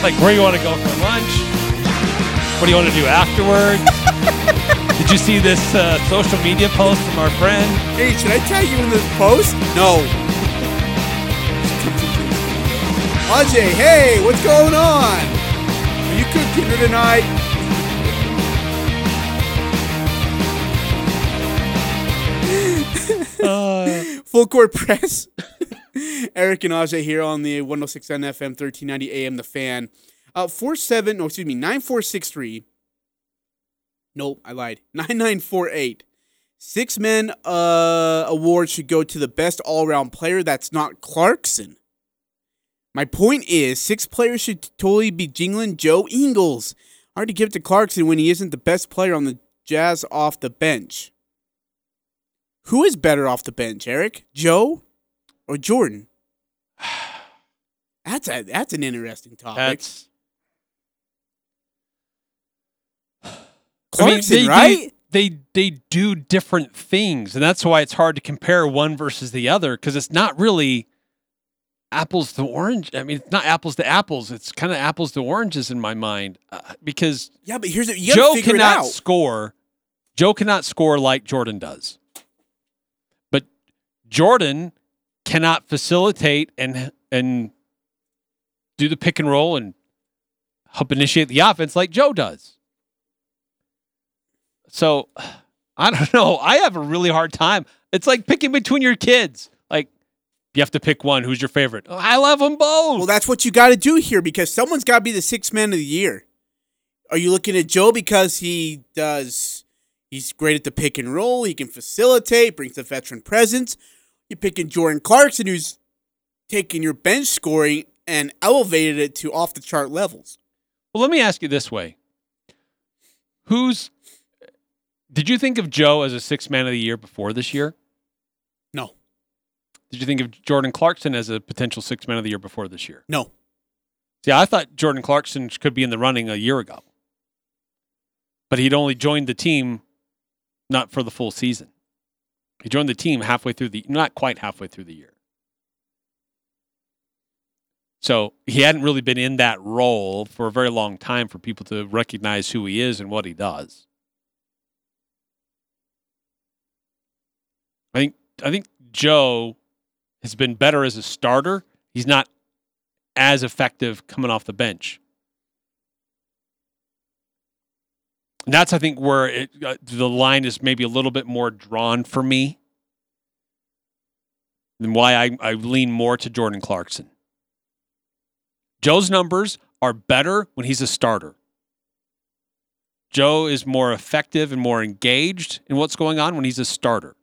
Like, where you want to go for lunch? What do you want to do afterwards? Did you see this uh, social media post from our friend? Hey, should I tag you in this post? No. Ajay, hey, what's going on? Are you cooking dinner tonight? Full court press. Eric and Ajay here on the 106 FM 1390 AM The Fan. Uh, 47, no, excuse me, 9463. Nope, I lied. 9948. Six men uh, award should go to the best all around player. That's not Clarkson. My point is, six players should totally be jingling Joe Ingles. Hard to give to Clarkson when he isn't the best player on the Jazz off the bench. Who is better off the bench, Eric? Joe or Jordan? That's a that's an interesting topic. That's Clarkson, they, right? They, they they do different things, and that's why it's hard to compare one versus the other because it's not really apples to orange. I mean, it's not apples to apples. It's kind of apples to oranges in my mind uh, because yeah, but here's the, Joe cannot score. Joe cannot score like Jordan does, but Jordan cannot facilitate and and do the pick and roll and help initiate the offense like Joe does. So I don't know. I have a really hard time. It's like picking between your kids. Like you have to pick one. Who's your favorite? I love them both. Well, that's what you got to do here because someone's got to be the sixth man of the year. Are you looking at Joe because he does? He's great at the pick and roll. He can facilitate, brings the veteran presence. You're picking Jordan Clarkson, who's taken your bench scoring and elevated it to off the chart levels. Well, let me ask you this way. Who's did you think of Joe as a six man of the year before this year? No. Did you think of Jordan Clarkson as a potential six man of the year before this year? No. See, I thought Jordan Clarkson could be in the running a year ago, but he'd only joined the team not for the full season. He joined the team halfway through the, not quite halfway through the year. So he hadn't really been in that role for a very long time for people to recognize who he is and what he does. I think I think Joe has been better as a starter. He's not as effective coming off the bench. And that's I think where it, uh, the line is maybe a little bit more drawn for me. And why I, I lean more to Jordan Clarkson. Joe's numbers are better when he's a starter. Joe is more effective and more engaged in what's going on when he's a starter.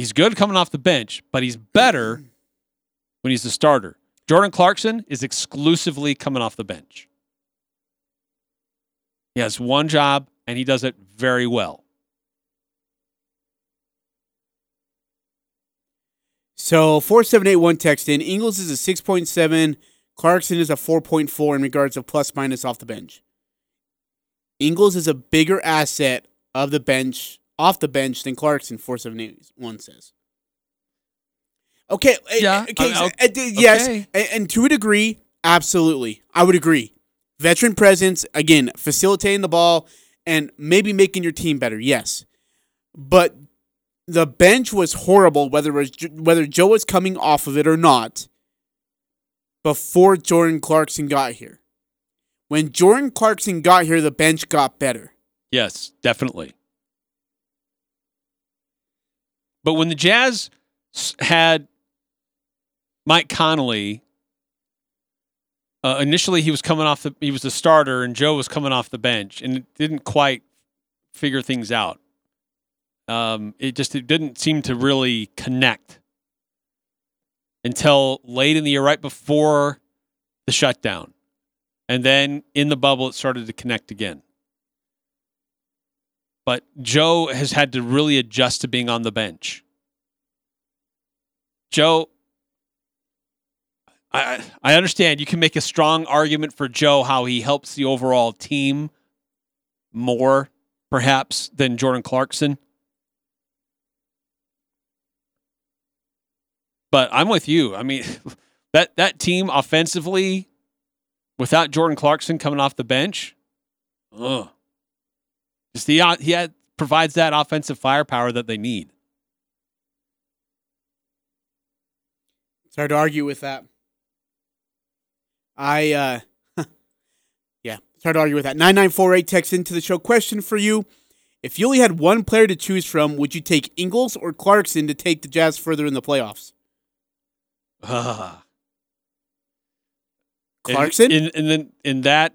He's good coming off the bench, but he's better when he's the starter. Jordan Clarkson is exclusively coming off the bench. He has one job and he does it very well. So 4781 text in. Ingles is a 6.7. Clarkson is a 4.4 in regards of plus minus off the bench. Ingles is a bigger asset of the bench off the bench than Clarkson 4781 says. Okay, eh, Yeah, okay, uh, eh, d- yes, okay. and, and to a degree, absolutely, I would agree. Veteran presence, again, facilitating the ball and maybe making your team better, yes. But the bench was horrible, whether it was, whether Joe was coming off of it or not, before Jordan Clarkson got here. When Jordan Clarkson got here, the bench got better. Yes, definitely. But when the Jazz had Mike Conley, uh, initially he was coming off the he was the starter and Joe was coming off the bench and it didn't quite figure things out. Um, it just it didn't seem to really connect until late in the year, right before the shutdown, and then in the bubble it started to connect again but Joe has had to really adjust to being on the bench. Joe, I I understand you can make a strong argument for Joe how he helps the overall team more, perhaps, than Jordan Clarkson. But I'm with you. I mean, that that team offensively, without Jordan Clarkson coming off the bench, ugh. Just he he had, provides that offensive firepower that they need. It's hard to argue with that. I, uh, yeah, it's hard to argue with that. 9948 text into the show. Question for you. If you only had one player to choose from, would you take Ingles or Clarkson to take the Jazz further in the playoffs? Ugh. Clarkson? In, in, in, the- in that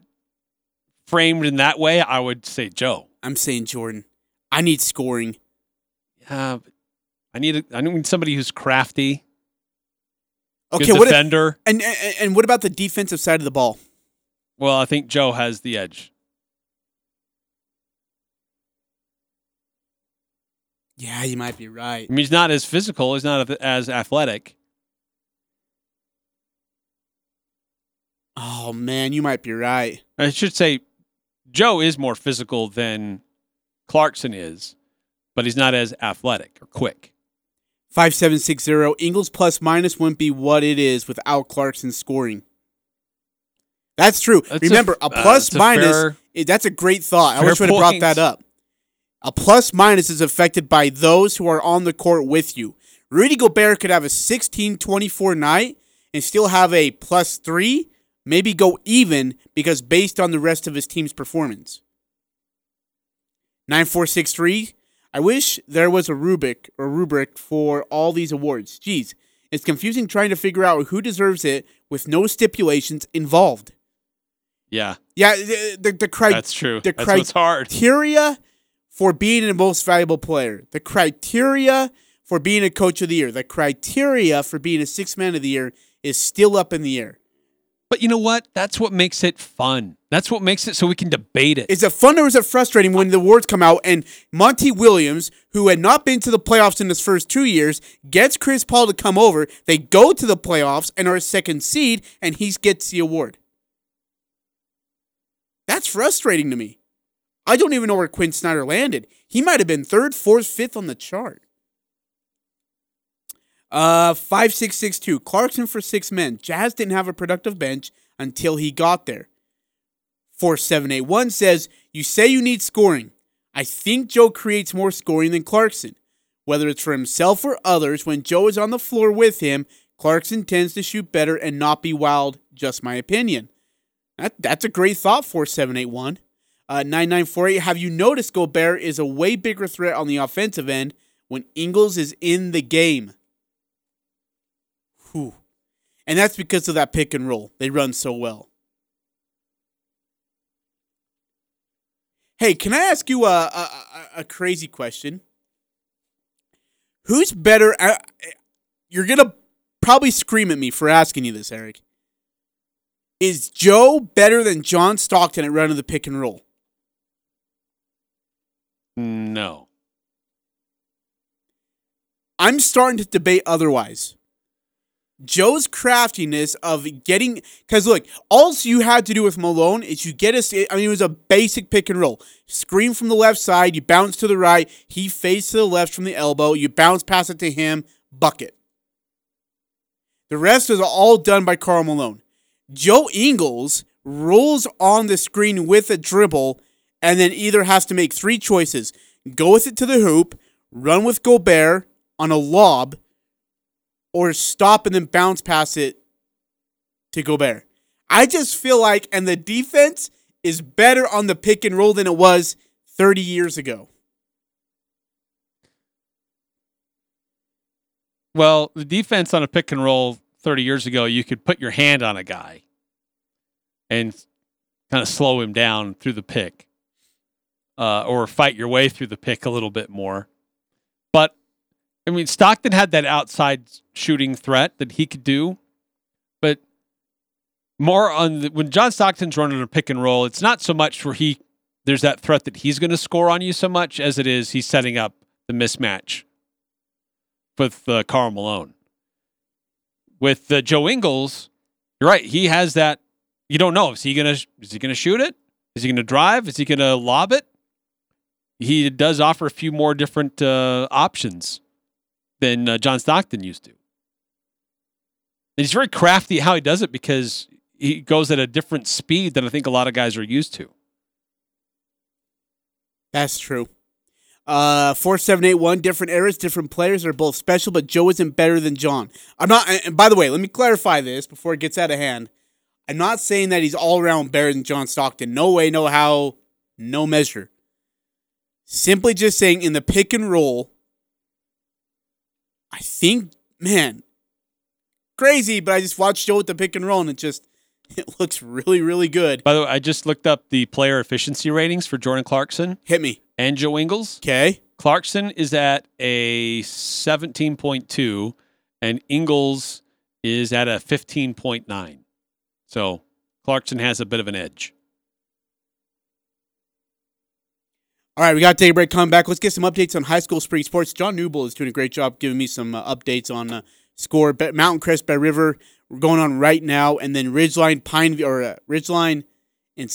framed in that way, I would say Joe. I'm saying Jordan. I need scoring. But I need a, I need somebody who's crafty, Okay, what if, and, and and what about the defensive side of the ball? well, I think Joe has the edge. Yeah, you might be right. I mean, he's not as physical. He's not as athletic. Oh man, you might be right. I should say Joe is more physical than Clarkson is, but he's not as athletic or quick. 5760 Ingles plus minus wouldn't be what it is without Clarkson scoring. That's true. That's Remember, a, uh, plus a minus, fair- eh, that's a great thought. I wish we'd have brought that up. A plus minus is affected by those who are on the court with you. Rudy Gobert could have a 16 24 night and still have a plus three, maybe go even because based on the rest of his team's performance. 9463. I wish there was a rubric or rubric for all these awards. Jeez, it's confusing trying to figure out who deserves it with no stipulations involved. Yeah, Yeah, the the, the, cri- that's true. the That's what's hard. criteria for being the most valuable player, the criteria for being a coach of the year, the criteria for being a six man of the year is still up in the air. But you know what? That's what makes it fun. That's what makes it so we can debate it. Is it fun or is it frustrating when the awards come out and Monty Williams, who had not been to the playoffs in his first two years, gets Chris Paul to come over? They go to the playoffs and are a second seed, and he gets the award. That's frustrating to me. I don't even know where Quin Snyder landed. He might have been third, fourth, fifth on the chart. Uh, five six six two. Clarkson for six men. Jazz didn't have a productive bench until he got there. 4781 says, You say you need scoring. I think Joe creates more scoring than Clarkson. Whether it's for himself or others, when Joe is on the floor with him, Clarkson tends to shoot better and not be wild. Just my opinion. That, that's a great thought, 4781. Uh, 9948, have you noticed Gobert is a way bigger threat on the offensive end when Ingles is in the game? And that's because of that pick and roll. They run so well. Hey, can I ask you a, a, a- a crazy question? Who's better? At, you're going to probably scream at me for asking you this, Eric. Is Joe better than John Stockton at running the pick and roll? No. I'm starting to debate otherwise. Joe's craftiness of getting because look, all you had to do with Malone is you get a. I mean, it was a basic pick and roll. Screen from the left side, you bounce to the right. He fades to the left from the elbow. You bounce pass it to him, bucket. The rest is all done by Karl Malone. Joe Ingles rolls on the screen with a dribble and then either has to make three choices go with it to the hoop, run with Gobert on a lob, or stop and then bounce pass it to Gobert. I just feel like, and the defense is better on the pick and roll than it was 30 years ago. Well, the defense on a pick and roll 30 years ago, you could put your hand on a guy and kind of slow him down through the pick uh, or fight your way through the pick a little bit more. But, I mean, Stockton had that outside shooting threat that he could do. But more on the, when John Stockton's running a pick and roll, it's not so much where he there's that threat that he's going to score on you so much as it is he's setting up the mismatch with uh, Karl Malone. With uh, Joe Ingles, you're right. He has that. You don't know is he gonna is he gonna shoot it? Is he gonna drive? Is he gonna lob it? He does offer a few more different uh, options than uh, John Stockton used to. And he's very crafty how he does it because he goes at a different speed than I think a lot of guys are used to. That's true. Uh, four seven eight one. Different eras, different players. They're both special, but Joe isn't better than John. I'm not. And by the way, let me clarify this before it gets out of hand. I'm not saying that he's all around better than John Stockton. No way, no how, no measure. Simply just saying in the pick and roll. I think, man, crazy. But I just watched Joe with the pick and roll, and it just it looks really, really good. By the way, I just looked up the player efficiency ratings for Jordan Clarkson Hit me, and Joe Ingles. okay? Clarkson is at a 17.2 and Ingles is at a 15.9. So Clarkson has a bit of an edge. All right, we got to take a break. Come back. Let's get some updates on high school spring sports. John Newble is doing a great job giving me some uh, updates on uh, score. Mountain Crest Bear River we're going on right now, and then Ridgeline Pine or uh, Ridgeline and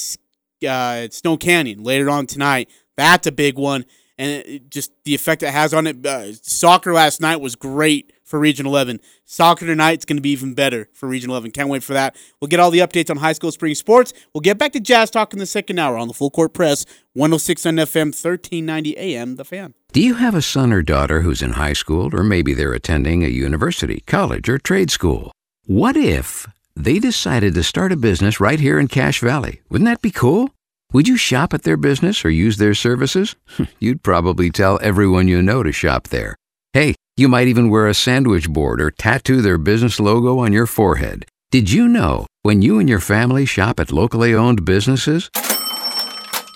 uh, Snow Canyon later on tonight. That's a big one, and it just the effect it has on it. Uh, soccer last night was great for Region 11. Soccer tonight's going to be even better for Region 11. Can't wait for that. We'll get all the updates on high school spring sports. We'll get back to Jazz Talk in the second hour on the Full Court Press, 106 on FM, 1390 AM, The Fan. Do you have a son or daughter who's in high school, or maybe they're attending a university, college, or trade school? What if they decided to start a business right here in Cache Valley? Wouldn't that be cool? Would you shop at their business or use their services? You'd probably tell everyone you know to shop there. You might even wear a sandwich board or tattoo their business logo on your forehead. Did you know when you and your family shop at locally owned businesses?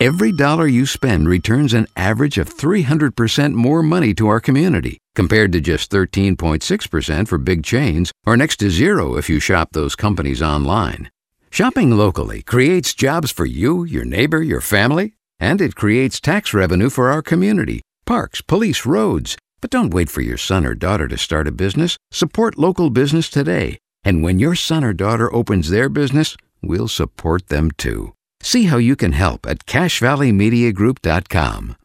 Every dollar you spend returns an average of 300% more money to our community compared to just 13.6% for big chains or next to zero if you shop those companies online. Shopping locally creates jobs for you, your neighbor, your family, and it creates tax revenue for our community, parks, police, roads. But don't wait for your son or daughter to start a business. Support local business today. And when your son or daughter opens their business, we'll support them too. See how you can help at CacheValleyMediaGroup.com.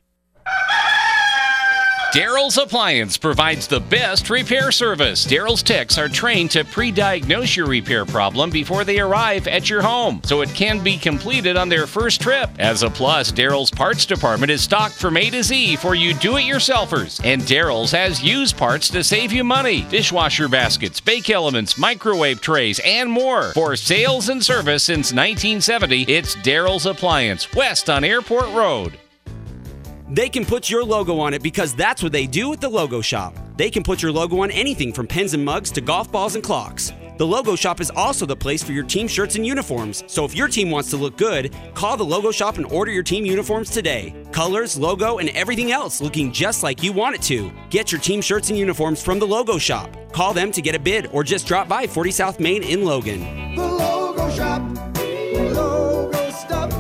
Daryl's Appliance provides the best repair service. Daryl's techs are trained to pre diagnose your repair problem before they arrive at your home, so it can be completed on their first trip. As a plus, Daryl's parts department is stocked from A to Z for you do it yourselfers, and Daryl's has used parts to save you money dishwasher baskets, bake elements, microwave trays, and more. For sales and service since 1970, it's Daryl's Appliance, west on Airport Road. They can put your logo on it because that's what they do at the Logo Shop. They can put your logo on anything from pens and mugs to golf balls and clocks. The Logo Shop is also the place for your team shirts and uniforms. So if your team wants to look good, call the Logo Shop and order your team uniforms today. Colors, logo, and everything else looking just like you want it to. Get your team shirts and uniforms from the Logo Shop. Call them to get a bid or just drop by 40 South Main in Logan. The logo shop. Logo stuff.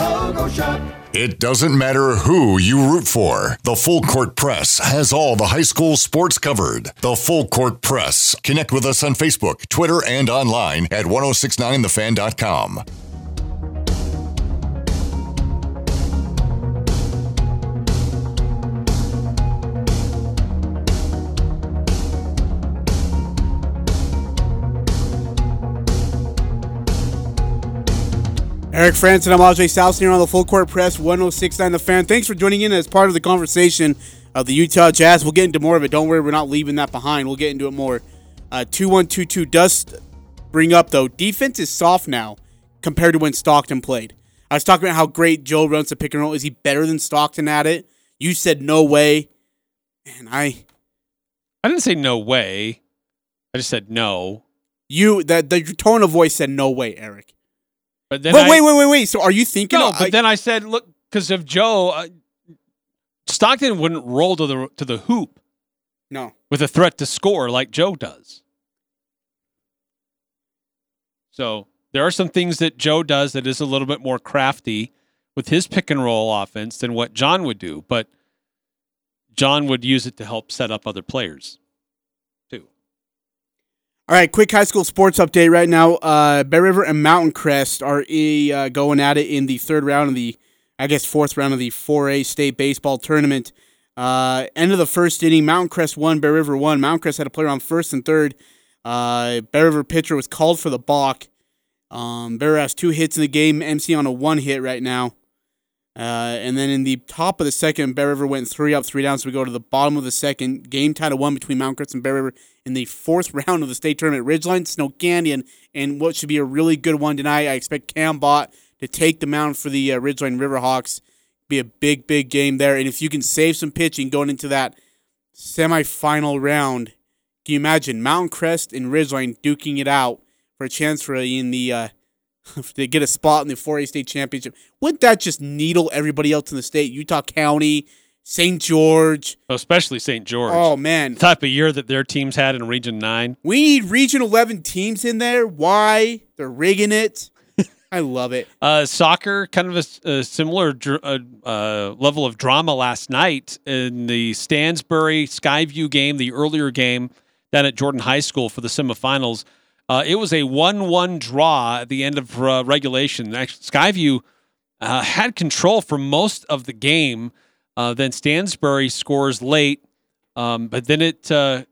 Logo shop. It doesn't matter who you root for. The Full Court Press has all the high school sports covered. The Full Court Press. Connect with us on Facebook, Twitter, and online at 1069thefan.com. Eric Frandsen, I'm Ajay South here on the Full Court Press 1069 The Fan. Thanks for joining in as part of the conversation of the Utah Jazz. We'll get into more of it. Don't worry, we're not leaving that behind. We'll get into it more. Uh, 2122 does bring up, though, defense is soft now compared to when Stockton played. I was talking about how great Joe runs the pick and roll. Is he better than Stockton at it? You said no way. And I. I didn't say no way. I just said no. You that the tone of voice said no way, Eric. But then Wait, I, wait, wait, wait, wait. So are you thinking? No, of- but then I said, look, because of Joe, uh, Stockton wouldn't roll to the to the hoop no. with a threat to score like Joe does. So there are some things that Joe does that is a little bit more crafty with his pick and roll offense than what John would do, but John would use it to help set up other players. All right, quick high school sports update right now. Uh, Bear River and Mountain Crest are uh, going at it in the third round of the, I guess, fourth round of the 4A state baseball tournament. Uh, end of the first inning, Mountain Crest won, Bear River won. Mountain Crest had a player on first and third. Uh, Bear River pitcher was called for the balk. Um, Bear has two hits in the game. MC on a one hit right now. Uh, and then in the top of the second, Bear River went three up, three down. So we go to the bottom of the second. Game tied at one between Mount Crest and Bear River in the fourth round of the state tournament. Ridgeline, Snow Canyon, and what should be a really good one tonight. I expect Cam Bott to take the mound for the uh, Ridgeline Riverhawks. Be a big, big game there. And if you can save some pitching going into that semifinal round, can you imagine Mountain Crest and Ridgeline duking it out for a chance for in the uh, to get a spot in the 4A state championship? Wouldn't that just needle everybody else in the state? Utah County, St. George. Especially St. George. Oh man, The type of year that their teams had in Region 9. we need Region 11 teams in there. Why? They're rigging it. I love it. Uh, soccer, kind of a similar dr- uh, uh, level of drama last night in the Stansbury Skyview game, the earlier game down at Jordan High School for the semifinals. Uh, it was a 1 1 draw at the end of uh, regulation. Actually, Skyview uh, had control for most of the game. Uh, then Stansbury scores late, um, but then it uh,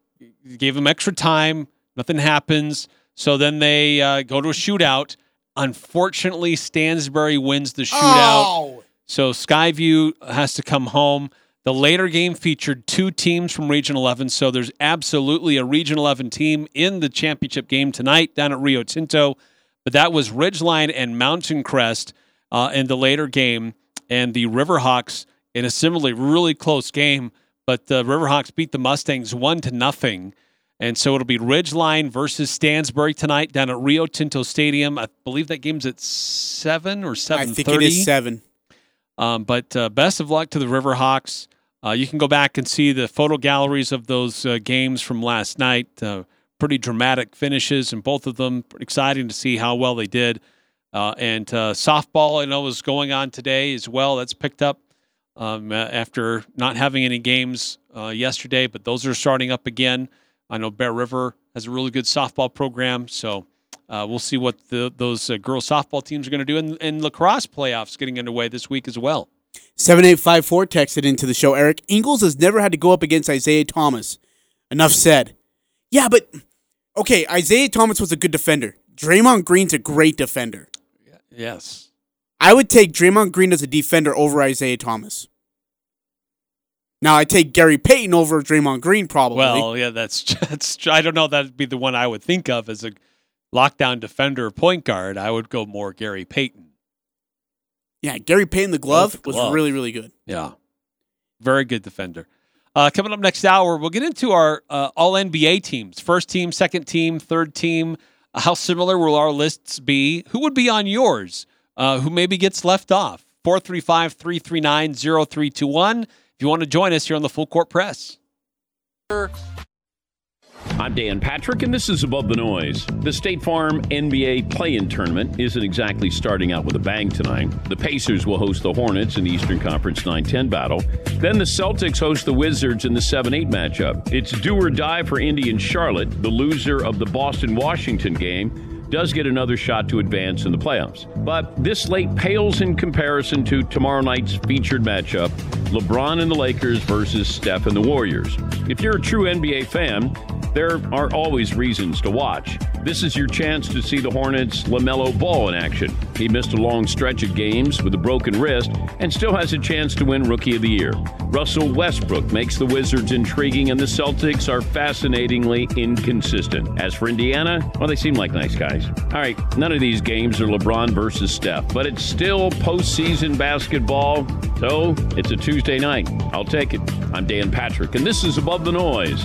gave them extra time. Nothing happens. So then they uh, go to a shootout. Unfortunately, Stansbury wins the shootout. Oh, So Skyview has to come home. The later game featured two teams from Region 11, so there's absolutely a Region 11 team in the championship game tonight down at Rio Tinto. But that was Ridgeline and Mountain Crest uh, in the later game, and the Riverhawks in a similarly really close game. But the Riverhawks beat the Mustangs one to nothing. And so it'll be Ridgeline versus Stansbury tonight down at Rio Tinto Stadium. I believe that game's at seven or I think it is seven. Um, but uh, best of luck to the Riverhawks. Uh, you can go back and see the photo galleries of those uh, games from last night. Uh, pretty dramatic finishes in both of them. Exciting to see how well they did. Uh, and uh, softball, I know, is going on today as well. That's picked up um, after not having any games yesterday, but those are starting up again. I know Bear River has a really good softball program, so uh, we'll see what the, those uh, girls softball teams are going to do. And, and lacrosse playoffs getting underway this week as well. 7854 texted into the show Eric Ingles has never had to go up against Isaiah Thomas. Enough said. Yeah, but okay, Isaiah Thomas was a good defender. Draymond Green's a great defender. Yes. I would take Draymond Green as a defender over Isaiah Thomas. Now I take Gary Payton over Draymond Green probably. Well, yeah, that's that's. I don't know. That'd be the one I would think of as a lockdown defender, point guard. I would go more Gary Payton. yeah, Gary Payton the glove, the was really really good. Yeah, very good defender. Uh, coming up next hour, we'll get into our uh, All NBA teams: first team, second team, third team. Uh, how similar will our lists be? Who would be on yours? Uh, who maybe gets left off? 435 339 0321. If you want to join us here on the Full Court Press. I'm Dan Patrick, and this is Above the Noise. The State Farm NBA play in tournament isn't exactly starting out with a bang tonight. The Pacers will host the Hornets in the Eastern Conference 9 10 battle. Then the Celtics host the Wizards in the 7 8 matchup. It's do or die for Indy and Charlotte. The loser of the Boston Washington game does get another shot to advance in the playoffs. But this slate pales in comparison to tomorrow night's featured matchup LeBron and the Lakers versus Steph and the Warriors. If you're a true NBA fan, there are always reasons to watch. This is your chance to see the Hornets' LaMelo Ball in action. He missed a long stretch of games with a broken wrist and still has a chance to win Rookie of the Year. Russell Westbrook makes the Wizards intriguing, and the Celtics are fascinatingly inconsistent. As for Indiana, well, they seem like nice guys. All right, none of these games are LeBron versus Steph, but it's still postseason basketball, so it's a Tuesday night. I'll take it. I'm Dan Patrick, and this is Above the Noise.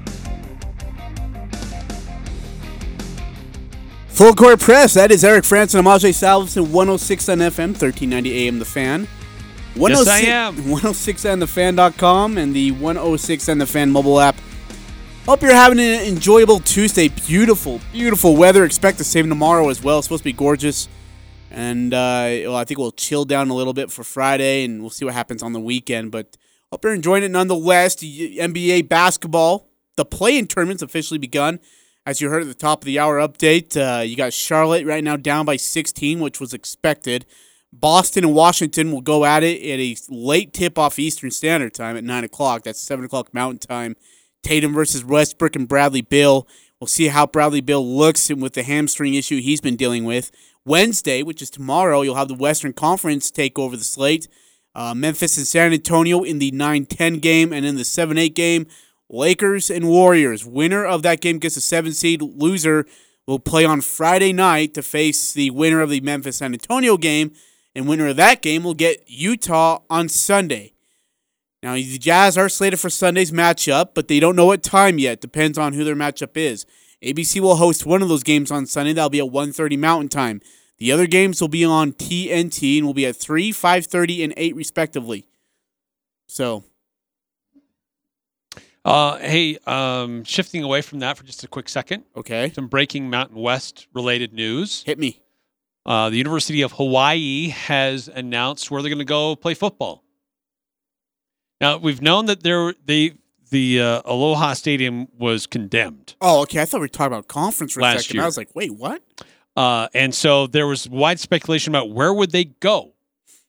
Full Court Press. That is Eric Frandsen and Amajay Salvesen, 106 on FM, 1390 AM, The Fan. Yes, I am. 106 on thefan.com and the 106 on the fan mobile app. Hope you're having an enjoyable Tuesday. Beautiful, beautiful weather. Expect the same tomorrow as well. It's supposed to be gorgeous. And uh, well, I think we'll chill down a little bit for Friday and we'll see what happens on the weekend. But hope you're enjoying it nonetheless. NBA basketball, the play in tournament's officially begun. As you heard at the top of the hour update, uh, you got Charlotte right now down by 16, which was expected. Boston and Washington will go at it at a late tip off Eastern Standard Time at 9 o'clock. That's 7 o'clock Mountain Time. Tatum versus Westbrook and Bradley Beal. We'll see how Bradley Beal looks with the hamstring issue he's been dealing with. Wednesday, which is tomorrow, you'll have the Western Conference take over the slate. Uh, Memphis and San Antonio in the 9 10 game, and in the 7 8 game, Lakers and Warriors. Winner of that game gets a 7 seed. Loser will play on Friday night to face the winner of the Memphis San Antonio game, and winner of that game will get Utah on Sunday. Now, the Jazz are slated for Sunday's matchup, but they don't know what time yet. Depends on who their matchup is. ABC will host one of those games on Sunday. That'll be at 1.30 Mountain Time. The other games will be on TNT and will be at 3, 5.30, and 8 respectively. So, Uh, hey, um, shifting away from that for just a quick second. Okay. Some breaking Mountain West related news. Hit me. Uh, the University of Hawaii has announced where they're going to go play football. Now we've known that there they the uh, Aloha Stadium was condemned, oh, okay. I thought we were talking about conference for a Last second. year. I was like, wait, what? uh, and so there was wide speculation about where would they go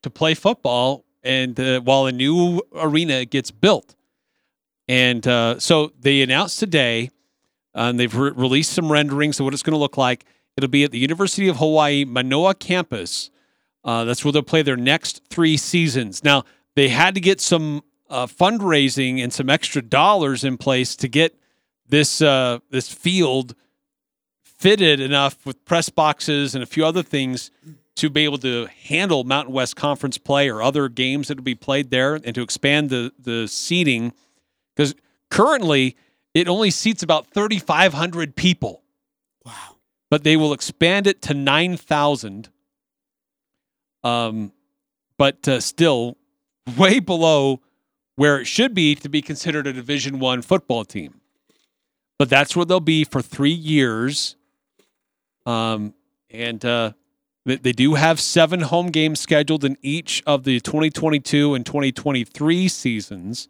to play football, and uh, while a new arena gets built, and uh, so they announced today, uh, and they've re- released some renderings of what it's going to look like. It'll be at the University of Hawaii Manoa campus. Uh, that's where they'll play their next three seasons. Now they had to get some uh, fundraising and some extra dollars in place to get this uh, this field fitted enough with press boxes and a few other things to be able to handle Mountain West Conference play or other games that will be played there, and to expand the the seating because currently it only seats about 3,500 people. Wow! But they will expand it to 9,000. Um, but uh, still way below where it should be to be considered a Division One football team. But that's where they'll be for three years. Um, and uh, they, they do have seven home games scheduled in each of the 2022 and 2023 seasons.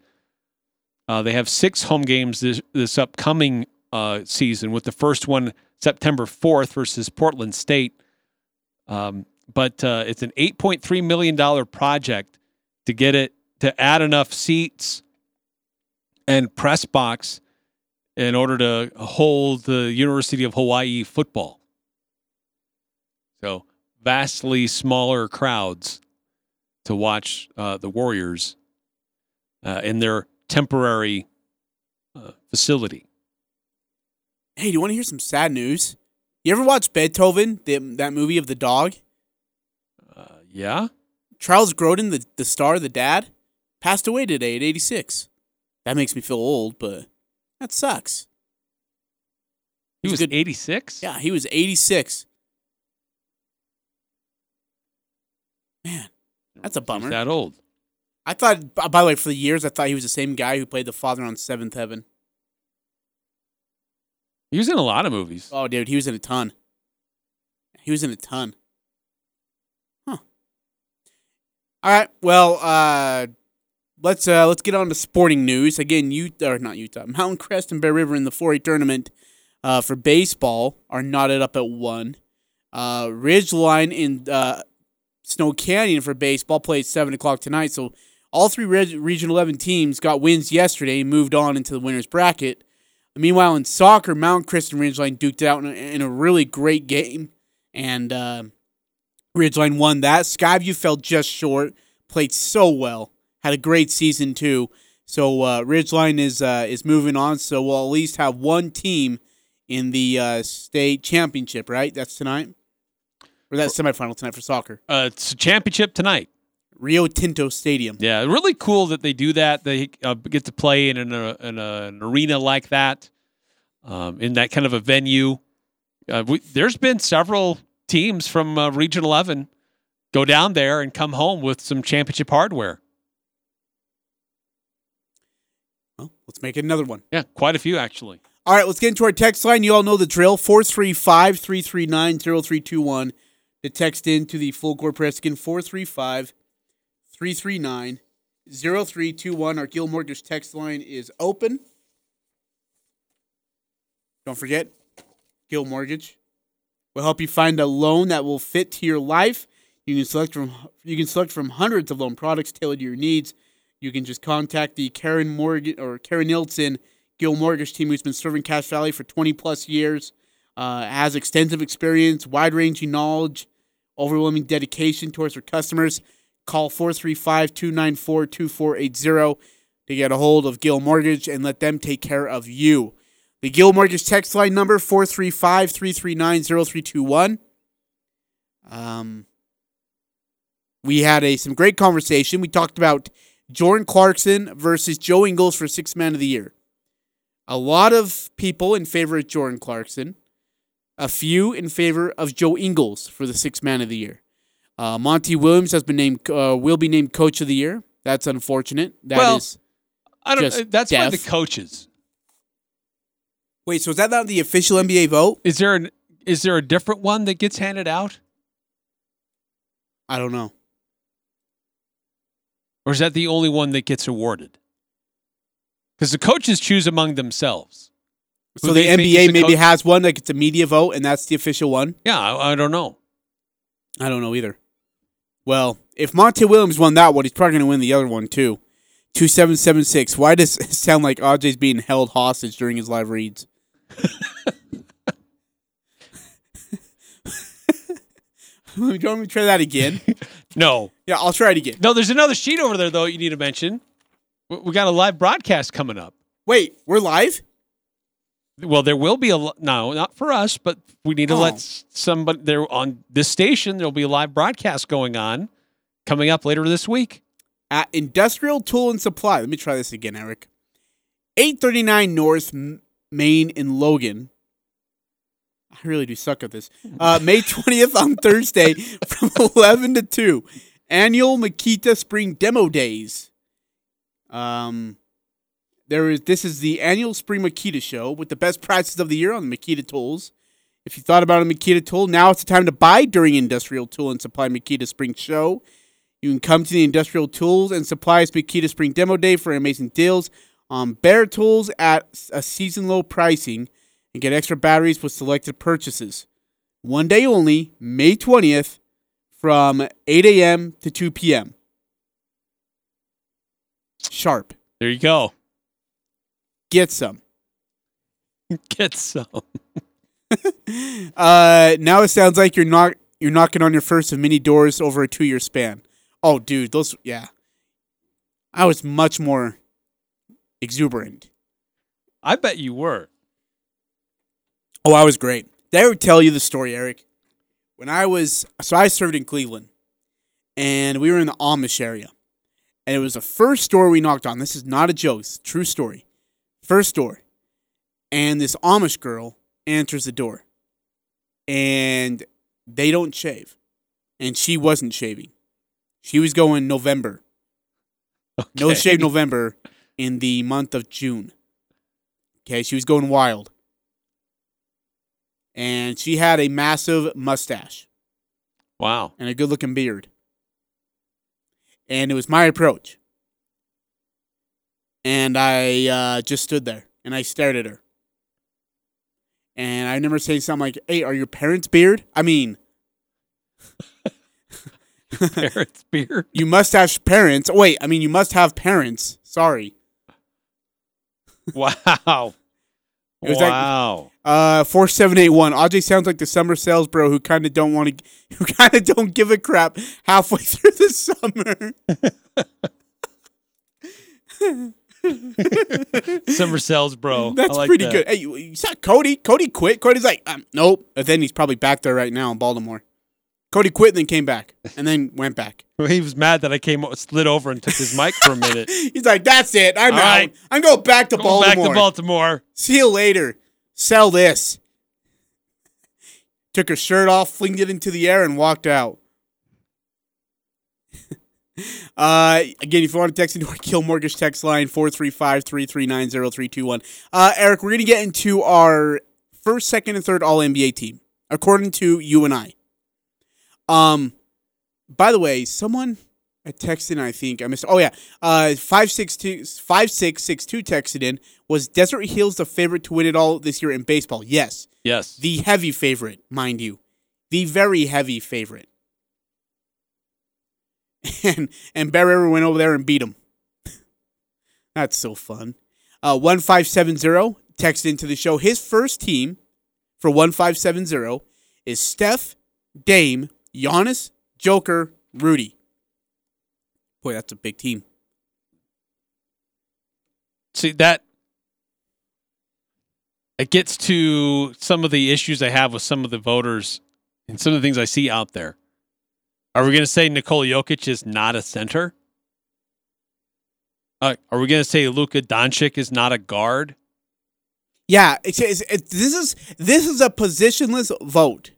Uh, they have six home games this, this upcoming uh, season, with the first one September 4th versus Portland State. Um, but uh, it's an $8.3 million project to get it to add enough seats and press box in order to hold the University of Hawaii football. So vastly smaller crowds to watch uh, the Warriors uh, in their temporary uh, facility. Hey, do you want to hear some sad news? You ever watch Beethoven, the, that movie of the dog? Yeah. Charles Grodin, the, the star, the dad, passed away today at 86. That makes me feel old, but that sucks. He was 86? Yeah, he was 86. Man, that's a bummer. that old. I thought, by the way, for the years, I thought he was the same guy who played the father on Seventh Heaven. He was in a lot of movies. Oh, dude, he was in a ton. He was in a ton. Huh. All right. Well, uh, let's uh, let's get on to sporting news. Again, Utah or not Utah, Mountain Crest and Bear River in the 4A tournament uh, for baseball are knotted up at one. Uh, Ridgeline in uh, Snow Canyon for baseball plays seven o'clock tonight. So all three Reg- Region 11 teams got wins yesterday and moved on into the winners bracket. Meanwhile, in soccer, Mountain Crest and Ridgeline duked it out in a, in a really great game, and uh, Ridgeline won that. Skyview fell just short, played so well, had a great season too. So uh, Ridgeline is uh, is moving on. So we'll at least have one team in the uh, state championship, right? That's tonight, or that's semifinal tonight for soccer. Uh, it's a championship tonight. Rio Tinto Stadium. Yeah, really cool that they do that. They uh, get to play in, an, uh, in a, an arena like that, um, in that kind of a venue. Uh, we, there's been several teams from uh, Region 11 go down there and come home with some championship hardware. Well, let's make it another one. Yeah, quite a few actually. All right, let's get into our text line. You all know the drill 435 339 0321. To text in to the full court press again 435 339 0321. Our Guild Mortgage text line is open. Don't forget, Guild Mortgage will help you find a loan that will fit to your life. You can select from you can select from hundreds of loan products tailored to your needs. You can just contact the Karen Morgan or Karen Nielsen Guild Mortgage team, who's been serving Cache Valley for 20 plus years, uh, has extensive experience, wide ranging knowledge, overwhelming dedication towards their customers. Call 435 294 2480 to get a hold of Guild Mortgage and let them take care of you. The Guild Mortgage text line number 435 339 0321. Um, we had a some great conversation. We talked about Jordan Clarkson versus Joe Ingles for Sixth Man of the Year. A lot of people in favor of Jordan Clarkson, a few in favor of Joe Ingles for the Sixth Man of the Year. Uh, Monty Williams has been named uh, will be named Coach of the Year. That's unfortunate. That is. well, I don't. just uh, That's by the coaches. Wait, so is that not the official NBA vote? Is there an is there a different one that gets handed out, I don't know. or is that the only one that gets awarded? Because the coaches choose among themselves. So the they think is NBA maybe coach- has one like it's a media vote, and that's the official one. Yeah, I, I don't know. I don't know either. Well, if Monty Williams won that one, he's probably going to win the other one too. Two seven seven six. Why does it sound like AJ's being held hostage during his live reads? Do you want me to try that again? No. Yeah, I'll try it again. No, there's another sheet over there though you need to mention. We got a live broadcast coming up. Wait, we're live? Well, there will be a no, not for us, but we need to Oh. let somebody there on this station. There'll be a live broadcast going on coming up later this week. At Industrial Tool and Supply. Let me try this again, Eric. 839 North Main in Logan. I really do suck at this. Uh, May 20th on Thursday from 11 to 2. Annual Makita Spring Demo Days. Um, there is this is the annual Spring Makita show with the best prices of the year on the Makita tools. If you thought about a Makita tool, now it's the time to buy during Industrial Tool and Supply Makita Spring Show. You can come to the Industrial Tools and Supplies Makita Spring Demo Day for amazing deals on bare tools at a season low pricing and get extra batteries with selected purchases. One day only, May 20th, from 8 a.m. to 2 p.m. Sharp. There you go. Get some. Get some. Uh, now it sounds like you're not you're knocking on your first of many doors over a two year span. Oh, dude, those yeah. I was much more exuberant. I bet you were. Oh, I was great. I ever tell you the story, Eric? When I was so I served in Cleveland, and we were in the Amish area, and it was the first door we knocked on. This is not a joke; it's a true story. First door, and this Amish girl answers the door, and they don't shave, and she wasn't shaving. She was going November. No shave November in the month of June. Okay, she was going wild. And she had a massive mustache Wow. and a good looking beard. And it was my approach. And I uh, just stood there and I stared at her. And I remember saying something like, Hey, are your parents beard? I mean, Parents beard. you must have parents. Wait, I mean, you must have parents. Sorry. Wow. It was like- wow. Uh, four seven eight one. Aj sounds like the summer sales bro who kind of don't want to, who kind of don't give a crap halfway through the summer. Summer cells, bro. That's like pretty that. good. Hey, you, you saw Cody? Cody quit. Cody's like, um, nope. And then he's probably back there right now in Baltimore. Cody quit and then came back and then went back. He was mad that I came slid over and took his mic for a minute. He's like, that's it. I'm All out. right. I'm going back to Going Baltimore. back to Baltimore. See you later. Sell this. Took her shirt off, flinged it into the air, and walked out. Uh, again, if you want to text into our Guild Mortgage text line, 435 339 0321. Uh, Eric, we're going to get into our first, second, and third All NBA team, according to you and I. Um, by the way, someone I texted in, I think I missed. Oh yeah, uh, five six two five six six two texted in. Was Desert Hills the favorite to win it all this year in baseball? Yes, Yes. the heavy favorite, mind you, the very heavy favorite. And and Barrera went over there and beat him. That's so fun. Uh, one five seven zero texted into the show. His first team for one five seven zero is Steph, Dame, Giannis, Joker, Rudy. Boy, that's a big team. See that it gets to some of the issues I have with some of the voters and some of the things I see out there. Are we going to say Nikola Jokic is not a center? Uh, are we going to say Luka Doncic is not a guard? Yeah, it's, it's, it's, this is this is a positionless vote,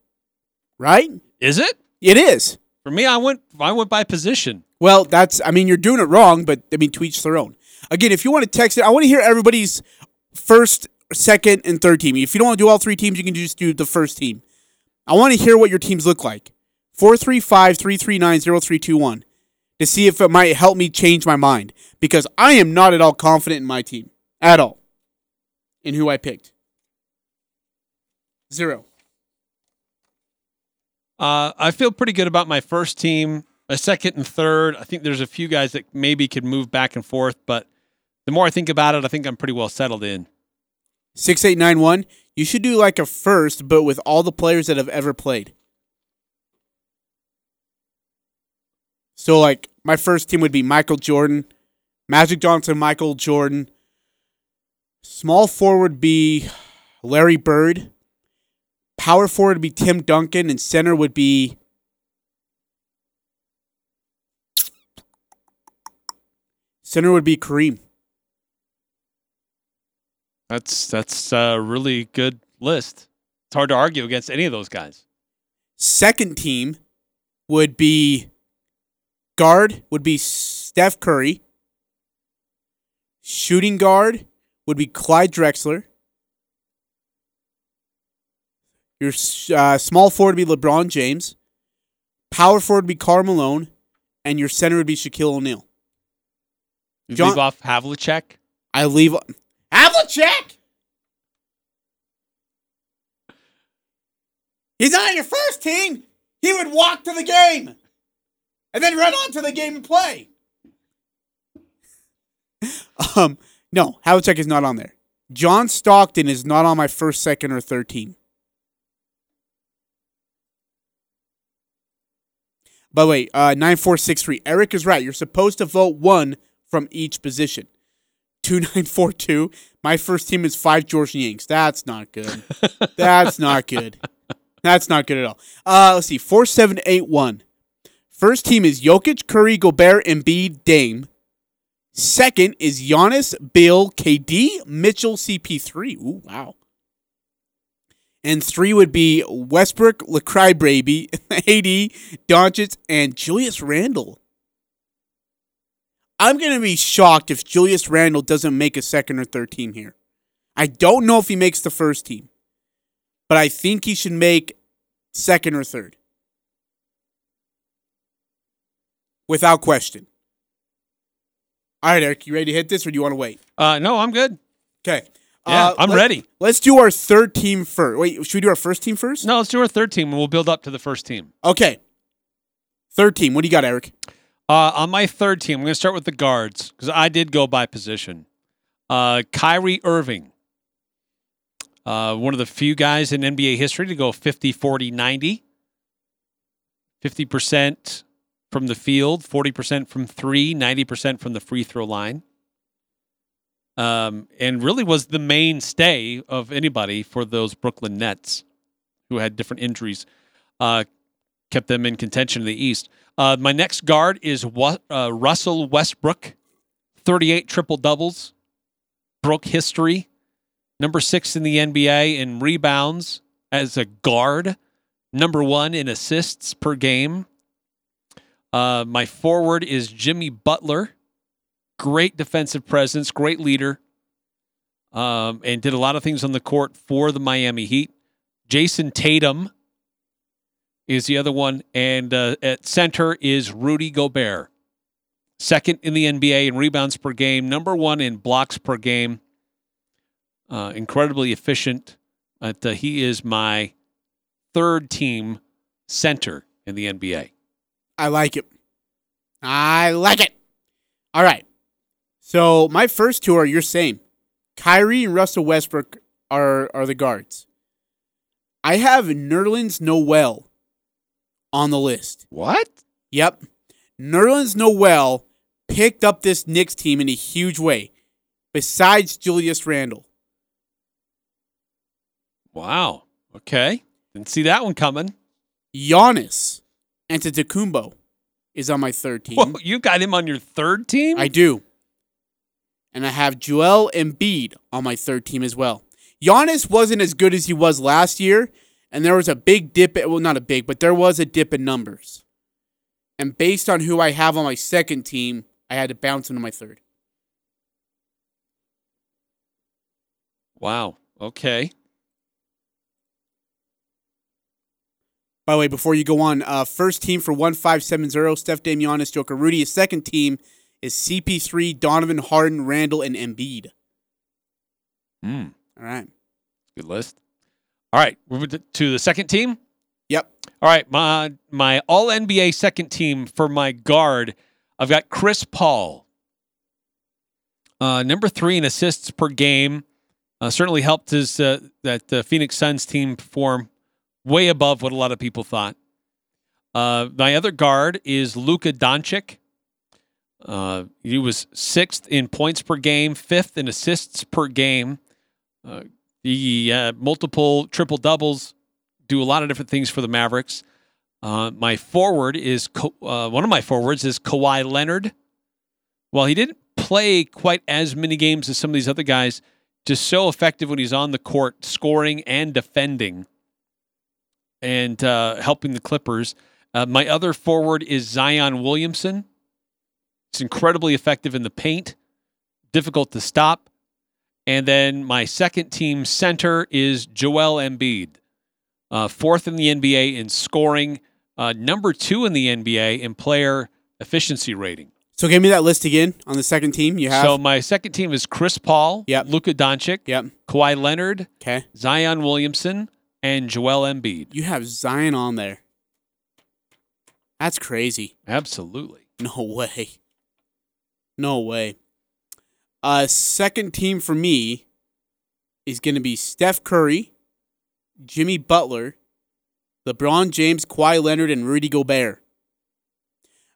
right? Is it? It is. For me, I went I went by position. Well, that's I mean you're doing it wrong, but I mean to each their own. Again, if you want to text it, I want to hear everybody's first, second, and third team. If you don't want to do all three teams, you can just do the first team. I want to hear what your teams look like. 435-339-0321 to see if it might help me change my mind because I am not at all confident in my team at all in who I picked. Zero. Uh, I feel pretty good about my first team. My second and third, I think there's a few guys that maybe could move back and forth, but the more I think about it, I think I'm pretty well settled in. 6891, you should do like a first, but with all the players that have ever played. So, like, my first team would be Michael Jordan, Magic Johnson, Michael Jordan. Small forward would be Larry Bird. Power forward would be Tim Duncan, and center would be center would be Kareem. That's that's a really good list. It's hard to argue against any of those guys. Second team would be guard would be Steph Curry. Shooting guard would be Clyde Drexler. Your uh, small forward would be LeBron James. Power forward would be Karl Malone, and your center would be Shaquille O'Neal. You John- leave off Havlicek. I leave Havlicek. He's not on your first team. He would walk to the game and then run on to the game and play. Um, no, Havlicek is not on there. John Stockton is not on my first, second, or third team. By the way, uh, 9463. Eric is right. You're supposed to vote one from each position. 2942. My first team is five Georges Niangs. That's not good. That's not good. That's not good at all. Uh, let's see. 4781. First team is Jokic, Curry, Gobert, Embiid, Dame. Second is Giannis, Bill, KD, Mitchell, CP3. Ooh, wow. And three would be Westbrook, Lecry Baby, AD, Doncic, and Julius Randle. I'm going to be shocked if Julius Randle doesn't make a second or third team here. I don't know if he makes the first team, but I think he should make second or third. Without question. All right, Eric, you ready to hit this or do you want to wait? Uh, no, I'm good. Okay. Yeah, Uh, I'm let- ready. Let's do our third team first. Wait, should we do our first team first? No, let's do our third team and we'll build up to the first team. Okay. Third team. What do you got, Eric? Uh, on my third team, I'm going to start with the guards because I did go by position. Uh, Kyrie Irving, uh, one of the few guys in NBA history to go 50, 40, 90. 50% from the field, 40% from three, 90% from the free throw line. Um, and really was the mainstay of anybody for those Brooklyn Nets who had different injuries, uh, kept them in contention in the East. Uh, my next guard is Wa- uh, Russell Westbrook, 38 triple doubles, broke history, number six in the NBA in rebounds as a guard, number one in assists per game. Uh, my forward is Jimmy Butler, great defensive presence, great leader, um, and did a lot of things on the court for the Miami Heat. Jayson Tatum is the other one, and uh, at center is Rudy Gobert, second in the NBA in rebounds per game, number one in blocks per game. Uh, incredibly efficient. But, uh, he is my third team center in the NBA. I like it. I like it. All right. So my first two are your same. Kyrie and Russell Westbrook are are the guards. I have Nerlens Noel on the list. What? Yep. Nerlens Noel picked up this Knicks team in a huge way, besides Julius Randle. Wow. Okay. Didn't see that one coming. Giannis Antetokounmpo is on my third team. Whoa, you got him on your third team? I do. And I have Joel Embiid on my third team as well. Giannis wasn't as good as he was last year, and there was a big dip. Well, not a big, but there was a dip in numbers. And based on who I have on my second team, I had to bounce into my third. Wow. Okay. By the way, before you go on, uh, first team for 1570, Steph Dame, Giannis, Joker, Rudy. His second team is CP3, Donovan, Harden, Randle, and Embiid. Hmm. All right. Good list. All right. To- to the second team. Yep. All right. My my all NBA second team for my guard, I've got Chris Paul. Uh, number three in assists per game. Uh, certainly helped his uh, that uh, Phoenix Suns team perform way above what a lot of people thought. Uh, my other guard is Luka Doncic. Uh, he was sixth in points per game, fifth in assists per game. Uh, The uh, multiple triple doubles do a lot of different things for the Mavericks. Uh, my forward is uh, one of my forwards is Kawhi Leonard. While he didn't play quite as many games as some of these other guys, just so effective when he's on the court, scoring and defending, and uh, helping the Clippers. Uh, my other forward is Zion Williamson. It's incredibly effective in the paint, difficult to stop. And then my second team center is Joel Embiid, uh, fourth in the NBA in scoring, uh, number two in the NBA in player efficiency rating. So give me that list again on the second team. You have So my second team is Chris Paul, Yep. Luka Doncic, Yep. Kawhi Leonard, okay. Zion Williamson, and Joel Embiid. You have Zion on there. That's crazy. Absolutely. No way. No way. Uh, second team for me is going to be Steph Curry, Jimmy Butler, LeBron James, Kawhi Leonard, and Rudy Gobert.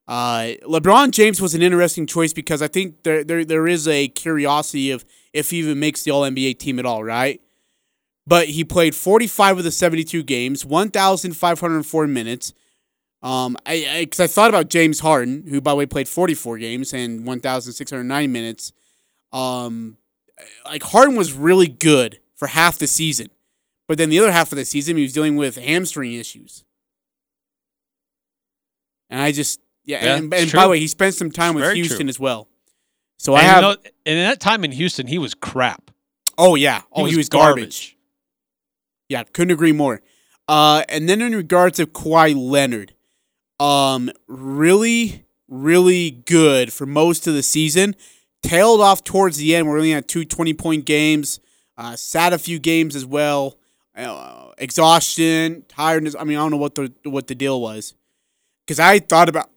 Uh, LeBron James was an interesting choice because I think there, there there is a curiosity of if he even makes the All NBA team at all, right? But he played 45 of the 72 games, 1,504 minutes. Um, I I, cause I thought about James Harden, who by the way played 44 games and 1,609 minutes. Um, like Harden was really good for half the season, but then the other half of the season he was dealing with hamstring issues. And I just yeah, Yeah, and, and by the way, he spent some time It's with Houston true. as well. So and I you have know, and in that time in Houston, he was crap. oh yeah, oh he was, garbage. Yeah, couldn't agree more. Uh, and then in regards to Kawhi Leonard, um, really, really good for most of the season. Tailed off towards the end. We're only at two 20 point games. Uh, sat a few games as well. Uh, exhaustion, tiredness. I mean, I don't know what the what the deal was. Because I thought about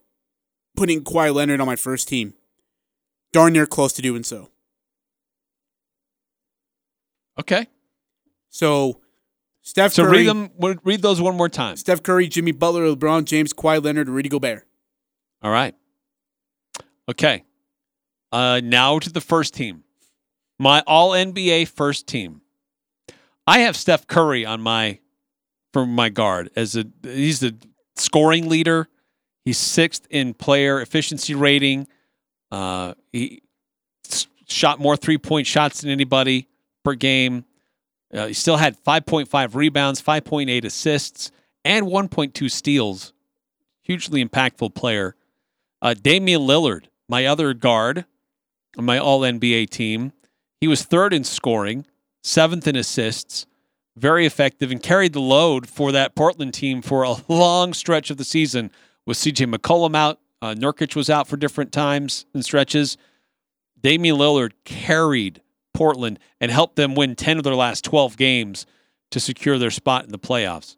putting Kawhi Leonard on my first team. Darn near close to doing so. Okay. So, Steph So Curry. read them. Read those one more time. Steph Curry, Jimmy Butler, LeBron James, Kawhi Leonard, Rudy Gobert. All right. Okay. Uh, now to the first team. My all NBA first team. I have Steph Curry on my for my guard as a he's the scoring leader. He's sixth in player efficiency rating. Uh, he shot more three point shots than anybody per game. Uh, he still had 5.5 rebounds, 5.8 assists, and 1.2 steals. Hugely impactful player. Uh, Damian Lillard, my other guard on my All NBA team, he was third in scoring, seventh in assists, very effective, and carried the load for that Portland team for a long stretch of the season. With CJ McCollum out, uh, Nurkic was out for different times and stretches. Damian Lillard carried Portland and helped them win 10 of their last 12 games to secure their spot in the playoffs.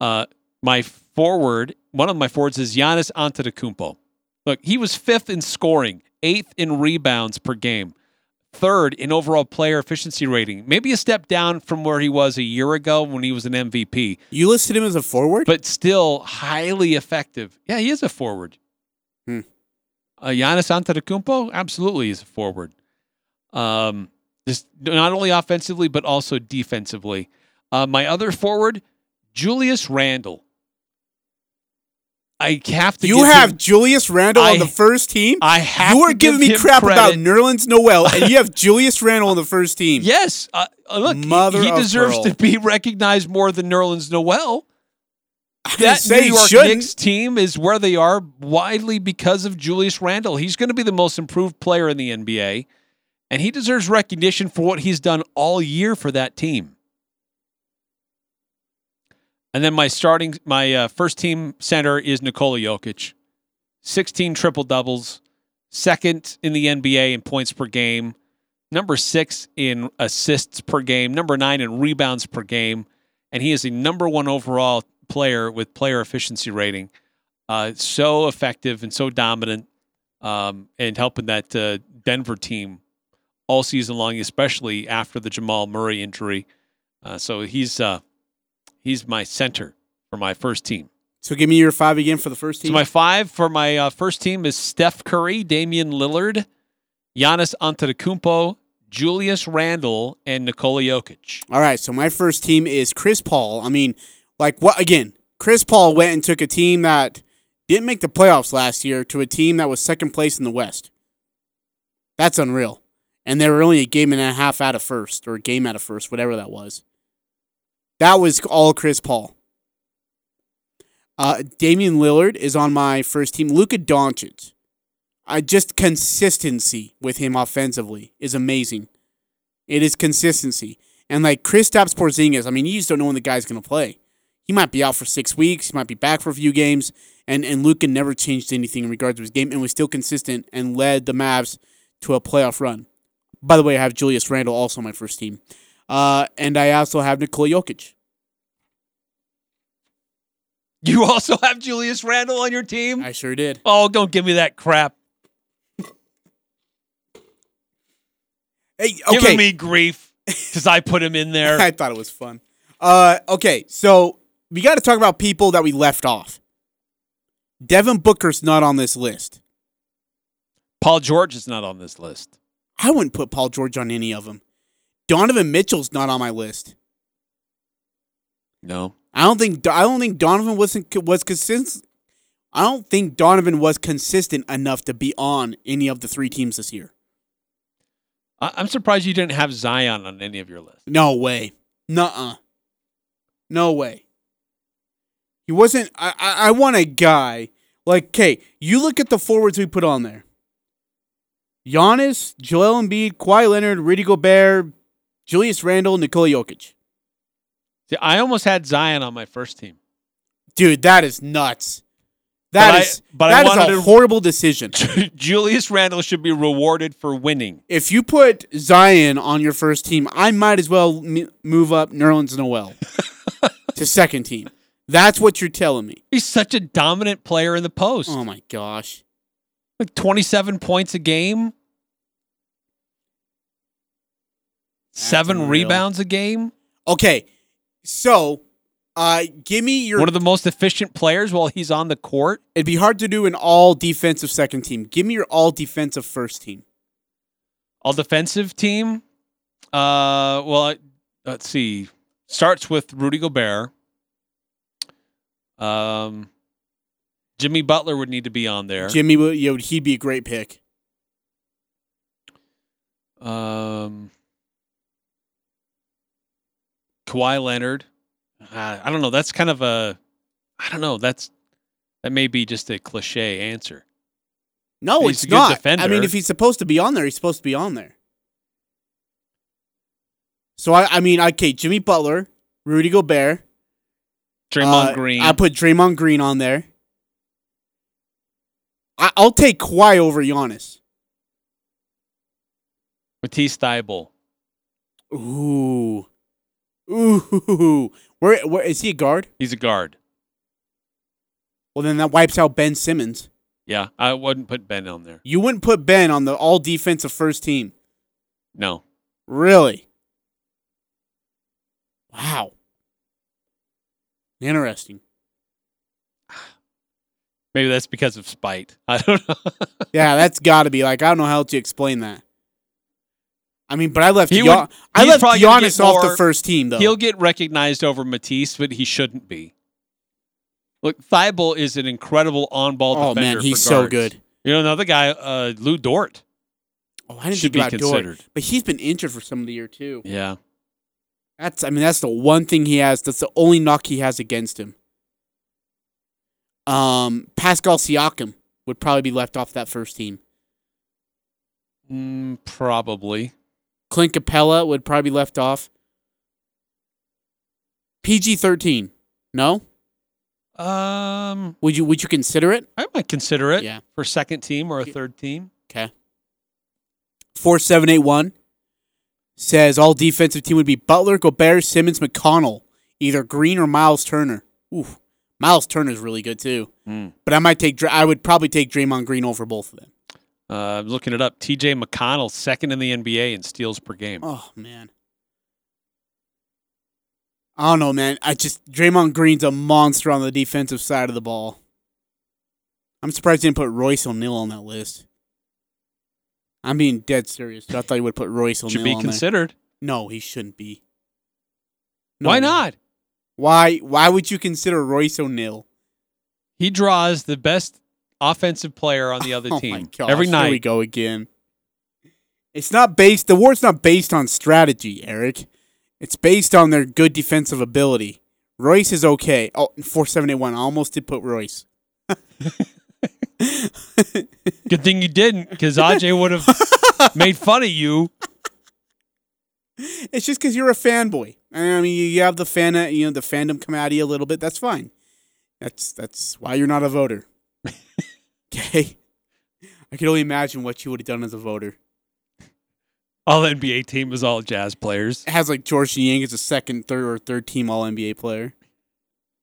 Uh, my forward, one of my forwards is Giannis Antetokounmpo. Look, he was fifth in scoring, eighth in rebounds per game, third in overall player efficiency rating. Maybe a step down from where he was a year ago when he was an MVP, You listed him as a forward? but still highly effective. Yeah, he is a forward. Hmm. Uh, Giannis Antetokounmpo, absolutely is a forward. Um, just not only offensively but also defensively. Uh, my other forward, Julius Randle. I have to. You have him- Julius Randle I- on the first team? I have You to giving give me crap about credit. Nerlens Noel, and you have Julius Randle on the first team. Yes, uh, uh, look, he- Mother he, of deserves pearl. to be recognized more than Nerlens Noel. That New York shouldn't. Knicks team is where they are widely because of Julius Randle. He's going to be the most improved player in the NBA, and he deserves recognition for what he's done all year for that team. And then my starting, my uh, first team center is Nikola Jokic, 16 triple doubles, second in the NBA in points per game, number six in assists per game, number nine in rebounds per game, and he is the number one overall player with player efficiency rating. Uh, so effective and so dominant, um, and helping that uh, Denver team all season long, especially after the Jamal Murray injury. Uh, so he's uh, he's my center for my first team. So give me your five again for the first team. So my five for my uh, first team is Steph Curry, Damian Lillard, Giannis Antetokounmpo, Julius Randle, and Nikola Jokic. All right, so my first team is Chris Paul. I mean, like what again? Chris Paul went and took a team that didn't make the playoffs last year to a team that was second place in the West. That's unreal. And they were only a game and a half out of first, or a game out of first, whatever that was. That was all Chris Paul. Uh, Damian Lillard is on my first team. Luka Doncic. I just consistency with him offensively is amazing. It is consistency. And like Kristaps Porzingis, I mean, you just don't know when the guy's to play. He might be out for six weeks. He might be back for a few games. And and Luka never changed anything in regards to his game and was still consistent and led the Mavs to a playoff run. By the way, I have Julius Randle also on my first team. Uh, and I also have Nikola Jokic. You also have Julius Randle on your team? I sure did. Oh, don't give me that crap. Hey, okay. Giving me grief because I put him in there. I thought it was fun. Uh, okay, so we got to talk about people that we left off. Devin Booker's not on this list. Paul George is not on this list. I wouldn't put Paul George on any of them. Donovan Mitchell's not on my list. No. I don't think I don't think Donovan wasn't was consistent. I don't think Donovan was consistent enough to be on any of the three teams this year. I'm surprised you didn't have Zion on any of your list. No way. Nuh-uh. No way. He wasn't. I, I, I want a guy like. Okay, you look at the forwards we put on there. Giannis, Joel Embiid, Kawhi Leonard, Rudy Gobert, Julius Randle, Nikola Jokic. See, I almost had Zion on my first team. Dude, that is nuts. That But I- is but I that is a horrible decision. Julius Randle should be rewarded for winning. if you put Zion on your first team, I might as well m- move up Nerlens Noel to second team. That's what you're telling me. He's such a dominant player in the post. Oh my gosh. Like 27 points a game, seven unreal. rebounds a game. Okay, so uh, give me your. One of the most efficient players while he's on the court. It'd be hard to do an all defensive second team. Give me your all defensive first team. All defensive team. Uh, well, let's see. Starts with Rudy Gobert. Um, Jimmy Butler would need to be on there. Jimmy, would- you know, he'd be a great pick. Um, Kawhi Leonard. Uh, I don't know. That's kind of a. I don't know. That's that may be just a cliche answer. No, He's it's a good not. I mean, if he's supposed to be on there, he's supposed to be on there. So I, I mean, okay, Jimmy Butler, Rudy Gobert, Draymond uh, Green. I put Draymond Green on there. I, I'll take Kawhi over Giannis. Matisse Thybulle. Ooh, ooh, where, where is he a guard? He's a guard. Well, then that wipes out Ben Simmons. Yeah, I wouldn't put Ben on there. You wouldn't put Ben on the all defensive first team. No. Really? Wow. Interesting. Maybe that's because of spite. I don't know. Yeah, that's got to be like I don't know how to explain that. I mean, but I left He Gian- would- I left Giannis off the first team though. He'll get recognized over Matisse, but he shouldn't be. Look, Thybulle is an incredible on-ball Oh, defender. man, he's so good. You know, another guy, uh, Lu Dort. oh, I didn't should think be about Dort, considered. but he's been injured for some of the year too. Yeah. That's I mean that's the one thing he has. That's the only knock he has against him. Um, Pascal Siakam would probably be left off that first team. Mm, probably. Clint Capela would probably be left off. PG thirteen, no? Um, Would you would you consider it? I might consider it Yeah. for second team or a third team. Okay. Four seven eight one says all defensive team would be Butler, Gobert, Simmons, McConnell, either Green or Miles Turner. Ooh, Miles Turner's really good too. Mm. But I might take. I would probably take Draymond Green over both of them. Uh, I'm looking it up. T.J. McConnell, second in the NBA in steals per game. Oh man. I don't know, man. I just Draymond Green's a monster on the defensive side of the ball. I'm surprised he didn't put Royce O'Neale on that list. I'm being dead serious. I thought you would put Royce O'Neale Should be on there. considered. No, he shouldn't be. Why not? Why? Why would you consider Royce O'Neale? He draws the best offensive player on the other oh team my gosh, every Here we go again. It's not based. The award's not based on strategy, Eric. It's based on their good defensive ability. Royce is okay. Oh, four seven eight one. I almost did put Royce. Good thing you didn't, because Aj would have made fun of you. It's just because you're a fanboy. Eh, I mean, you have the fan, uh, you know, the fandom come out of you a little bit. That's fine. That's that's why you're not a voter. okay. I can only imagine what you would have done as a voter. All NBA team is all Jazz players. It has like Georges Niang as a second, third, or third team All NBA player.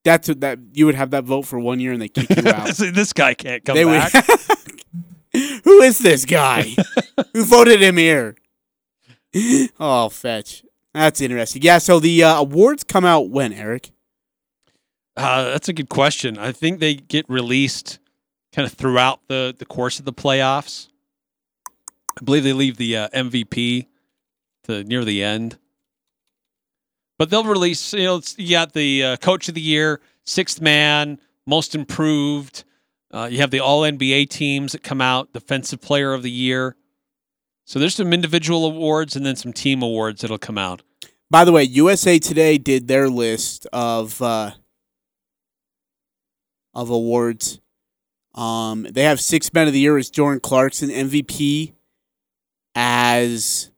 That's what that you would have that vote for one year and they kick you out. See, this guy can't come They would- back. Who is this guy? Who voted him here? oh, fetch. That's interesting. Yeah. So the uh, awards come out when, Eric? Uh, that's a good question. I think they get released kind of throughout the, the course of the playoffs. I believe they leave the uh, MVP to near the end. But they'll release, you know, you got the uh, coach of the year, sixth man, most improved. Uh, you have the all NBA teams that come out, defensive player of the year. So there's some individual awards and then some team awards that'll come out. By the way, USA Today did their list of uh, of awards. Um, they have six men of the year as Jordan Clarkson, MVP as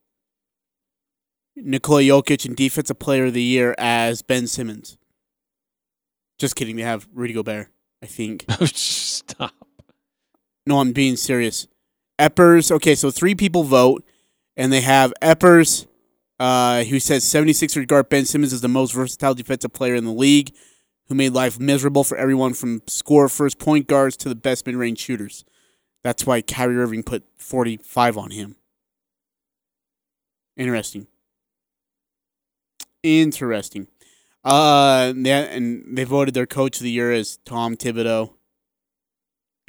Nikola Jokic, and defensive player of the year as Ben Simmons. Just kidding. They have Rudy Gobert, I think. Stop. No, I'm being serious. Eppers. Okay, so three people vote, and they have Eppers, uh, who says 76ers guard Ben Simmons is the most versatile defensive player in the league, who made life miserable for everyone from score first point guards to the best mid range shooters. That's why Kyrie Irving put 45 on him. Interesting. Interesting. Uh, and they voted their coach of the year as Tom Thibodeau.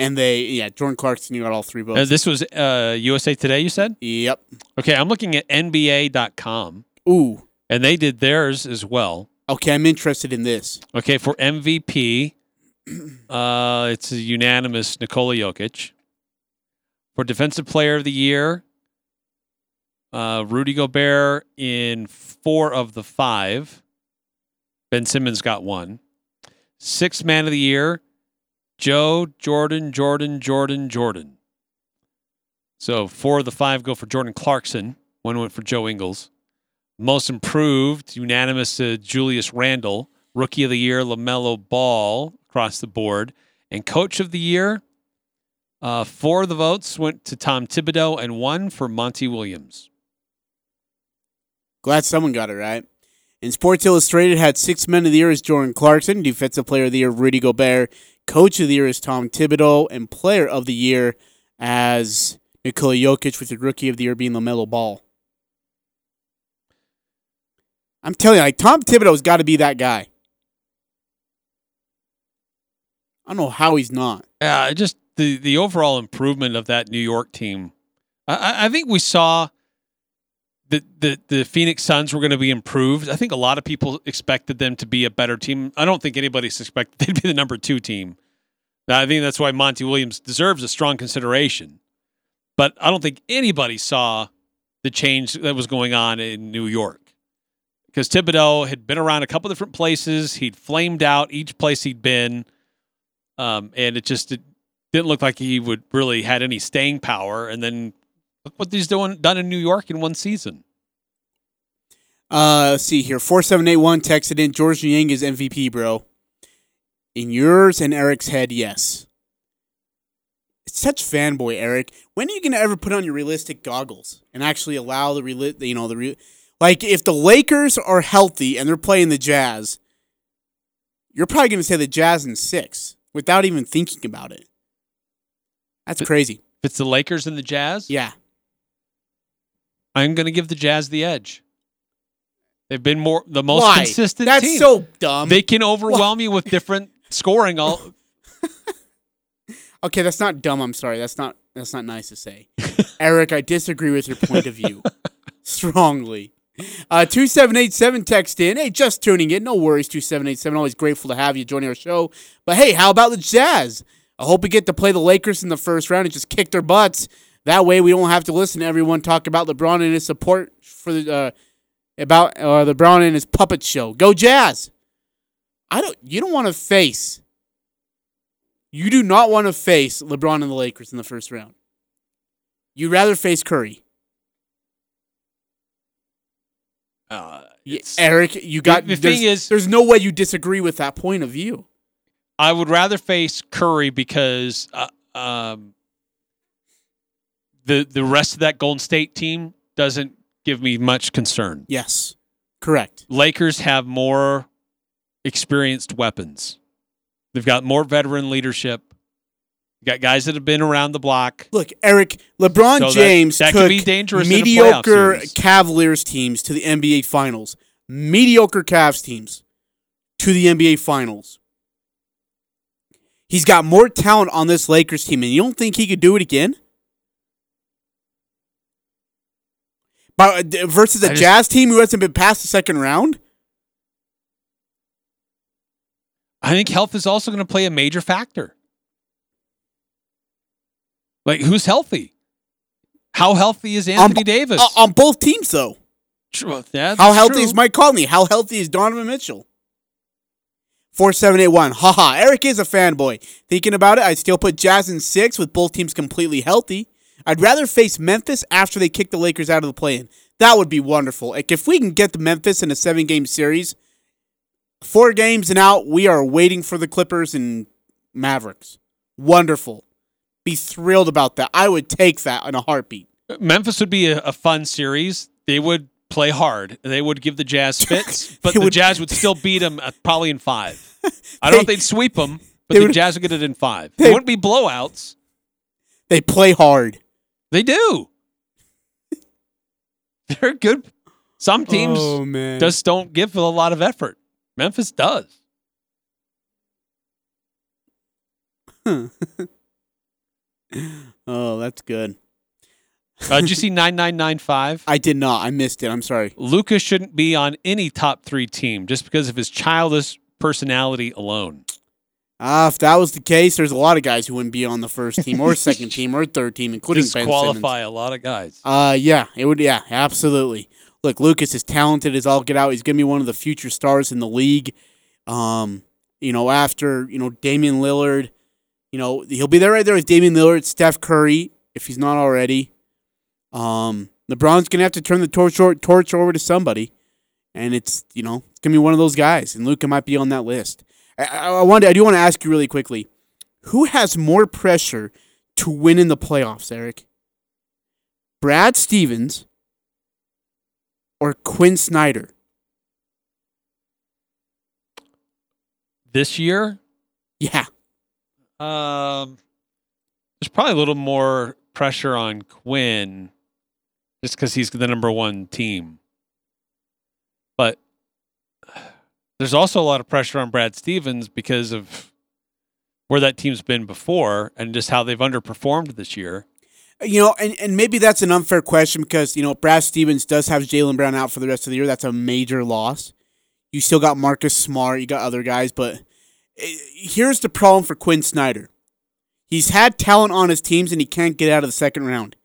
And they, yeah, Jordan Clarkson, you got all three votes. Uh, this was uh, USA Today, you said? Yep. Okay, I'm looking at NBA.com. Ooh. And they did theirs as well. Okay, I'm interested in this. Okay, for MVP, uh, it's a unanimous Nikola Jokic. For Defensive Player of the Year, uh, Rudy Gobert in four of the five. Ben Simmons got one. Sixth Man of the Year, Joe Jordan, Jordan, Jordan, Jordan. So four of the five go for Jordan Clarkson. One went for Joe Ingles. Most improved, unanimous to Julius Randle. Rookie of the year, LaMelo Ball across the board. And coach of the year, uh, four of the votes went to Tom Thibodeau and one for Monty Williams. Glad someone got it right. And Sports Illustrated had six men of the year as Jordan Clarkson, defensive player of the year Rudy Gobert, coach of the year is Tom Thibodeau, and player of the year as Nikola Jokic, with the rookie of the year being LaMelo Ball. I'm telling you, like Tom Thibodeau's got to be that guy. I don't know how he's not. Yeah, just the the overall improvement of that New York team. I- I, think we saw that the the Phoenix Suns were going to be improved. I think a lot of people expected them to be a better team. I don't think anybody suspected they'd be the number two team. Now, I think that's why Monty Williams deserves a strong consideration. But I don't think anybody saw the change that was going on in New York because Thibodeau had been around a couple different places. He'd flamed out each place he'd been, um, and it just it didn't look like he would really had any staying power. And then look what he's doing done in New York in one season. Uh, let's see here. 4781 texted in Georges Niang is MVP, bro. In yours and Eric's head, yes. It's such fanboy, Eric. When are you going to ever put on your realistic goggles and actually allow the real, you know, the real, like if the Lakers are healthy and they're playing the Jazz, you're probably going to say the Jazz in six without even thinking about it. That's crazy. If it's the Lakers and the Jazz, Yeah. I'm going to give the Jazz the edge. They've been more the most Why? consistent. That's team. so dumb. They can overwhelm you with different scoring. All Okay, that's not dumb. I'm sorry. That's not that's not nice to say. Eric, I disagree with your point of view strongly. Uh, 2787 text in. Hey, just tuning in. No worries, 2787. Always grateful to have you joining our show. But hey, how about the Jazz? I hope we get to play the Lakers in the first round and just kick their butts. That way, we don't have to listen to everyone talk about LeBron and his support for the uh, about uh, LeBron and his puppet show. Go Jazz! I don't. You don't want to face. You do not want to face LeBron and the Lakers in the first round. You'd rather face Curry. Uh, Eric, you got. the there's- thing is- there's no way you disagree with that point of view. I would rather face Curry because uh, um, the the rest of that Golden State team doesn't give me much concern. Yes, correct. Lakers have more experienced weapons. They've got more veteran leadership. Got guys that have been around the block. Look, Eric, LeBron So James that could took be dangerous in a playoff mediocre. Cavaliers teams to the NBA Finals. Mediocre Cavs teams to the NBA Finals. He's got more talent on this Lakers team, and you don't think he could do it again? But uh, versus a just- Jazz team who hasn't been past the second round? I think health is also going to play a major factor. Like who's healthy? How healthy is Anthony on, Davis? uh, on both teams, though. True. Yeah, How healthy true. is Mike Conley? How healthy is Donovan Mitchell? 4781. Haha. Eric is a fanboy. Thinking about it, I'd still put Jazz in six with both teams completely healthy. I'd rather face Memphis after they kick the Lakers out of the play in. That would be wonderful. Like if we can get the Memphis in a seven game series, four games and out, we are waiting for the Clippers and Mavericks. Wonderful. Be thrilled about that. I would take that in a heartbeat. Memphis would be a, a fun series. They would play hard. They would give the Jazz fits, but the would- Jazz would still beat them uh, probably in five. I don't know if they'd sweep them, but they the would- Jazz would get it in five. they- They wouldn't be blowouts. They play hard. They do. They're good. Some teams Oh, man. just don't give a lot of effort. Memphis does. oh, that's good. Uh, did you see 9995? I did not. I missed it. I'm sorry. Lucas shouldn't be on any top three team just because of his childish personality alone. Ah, if that was the case, there's a lot of guys who wouldn't be on the first team or second team or third team, including. Disqualify a lot of guys. Uh, yeah, it would. Yeah, absolutely. Look, Lucas is talented as all get out. He's gonna be one of the future stars in the league. Um, you know, after you know Damian Lillard, you know he'll be there right there with Damian Lillard, Steph Curry, if he's not already. Um, LeBron's gonna have to turn the torch or- torch over to somebody, and it's you know it's gonna be one of those guys, and Luka might be on that list. I, I, I wanted, I do want to ask you really quickly, who has more pressure to win in the playoffs, Eric? Brad Stevens or Quin Snyder? This year, Yeah. um, there's probably a little more pressure on Quin just because he's the number one team. But there's also a lot of pressure on Brad Stevens because of where that team's been before and just how they've underperformed this year. You know, and, and maybe that's an unfair question because, you know, Brad Stevens does have Jaylen Brown out for the rest of the year. That's a major loss. You still got Marcus Smart, you got other guys, but eh, here's the problem for Quin Snyder. He's had talent on his teams and he can't get out of the second round.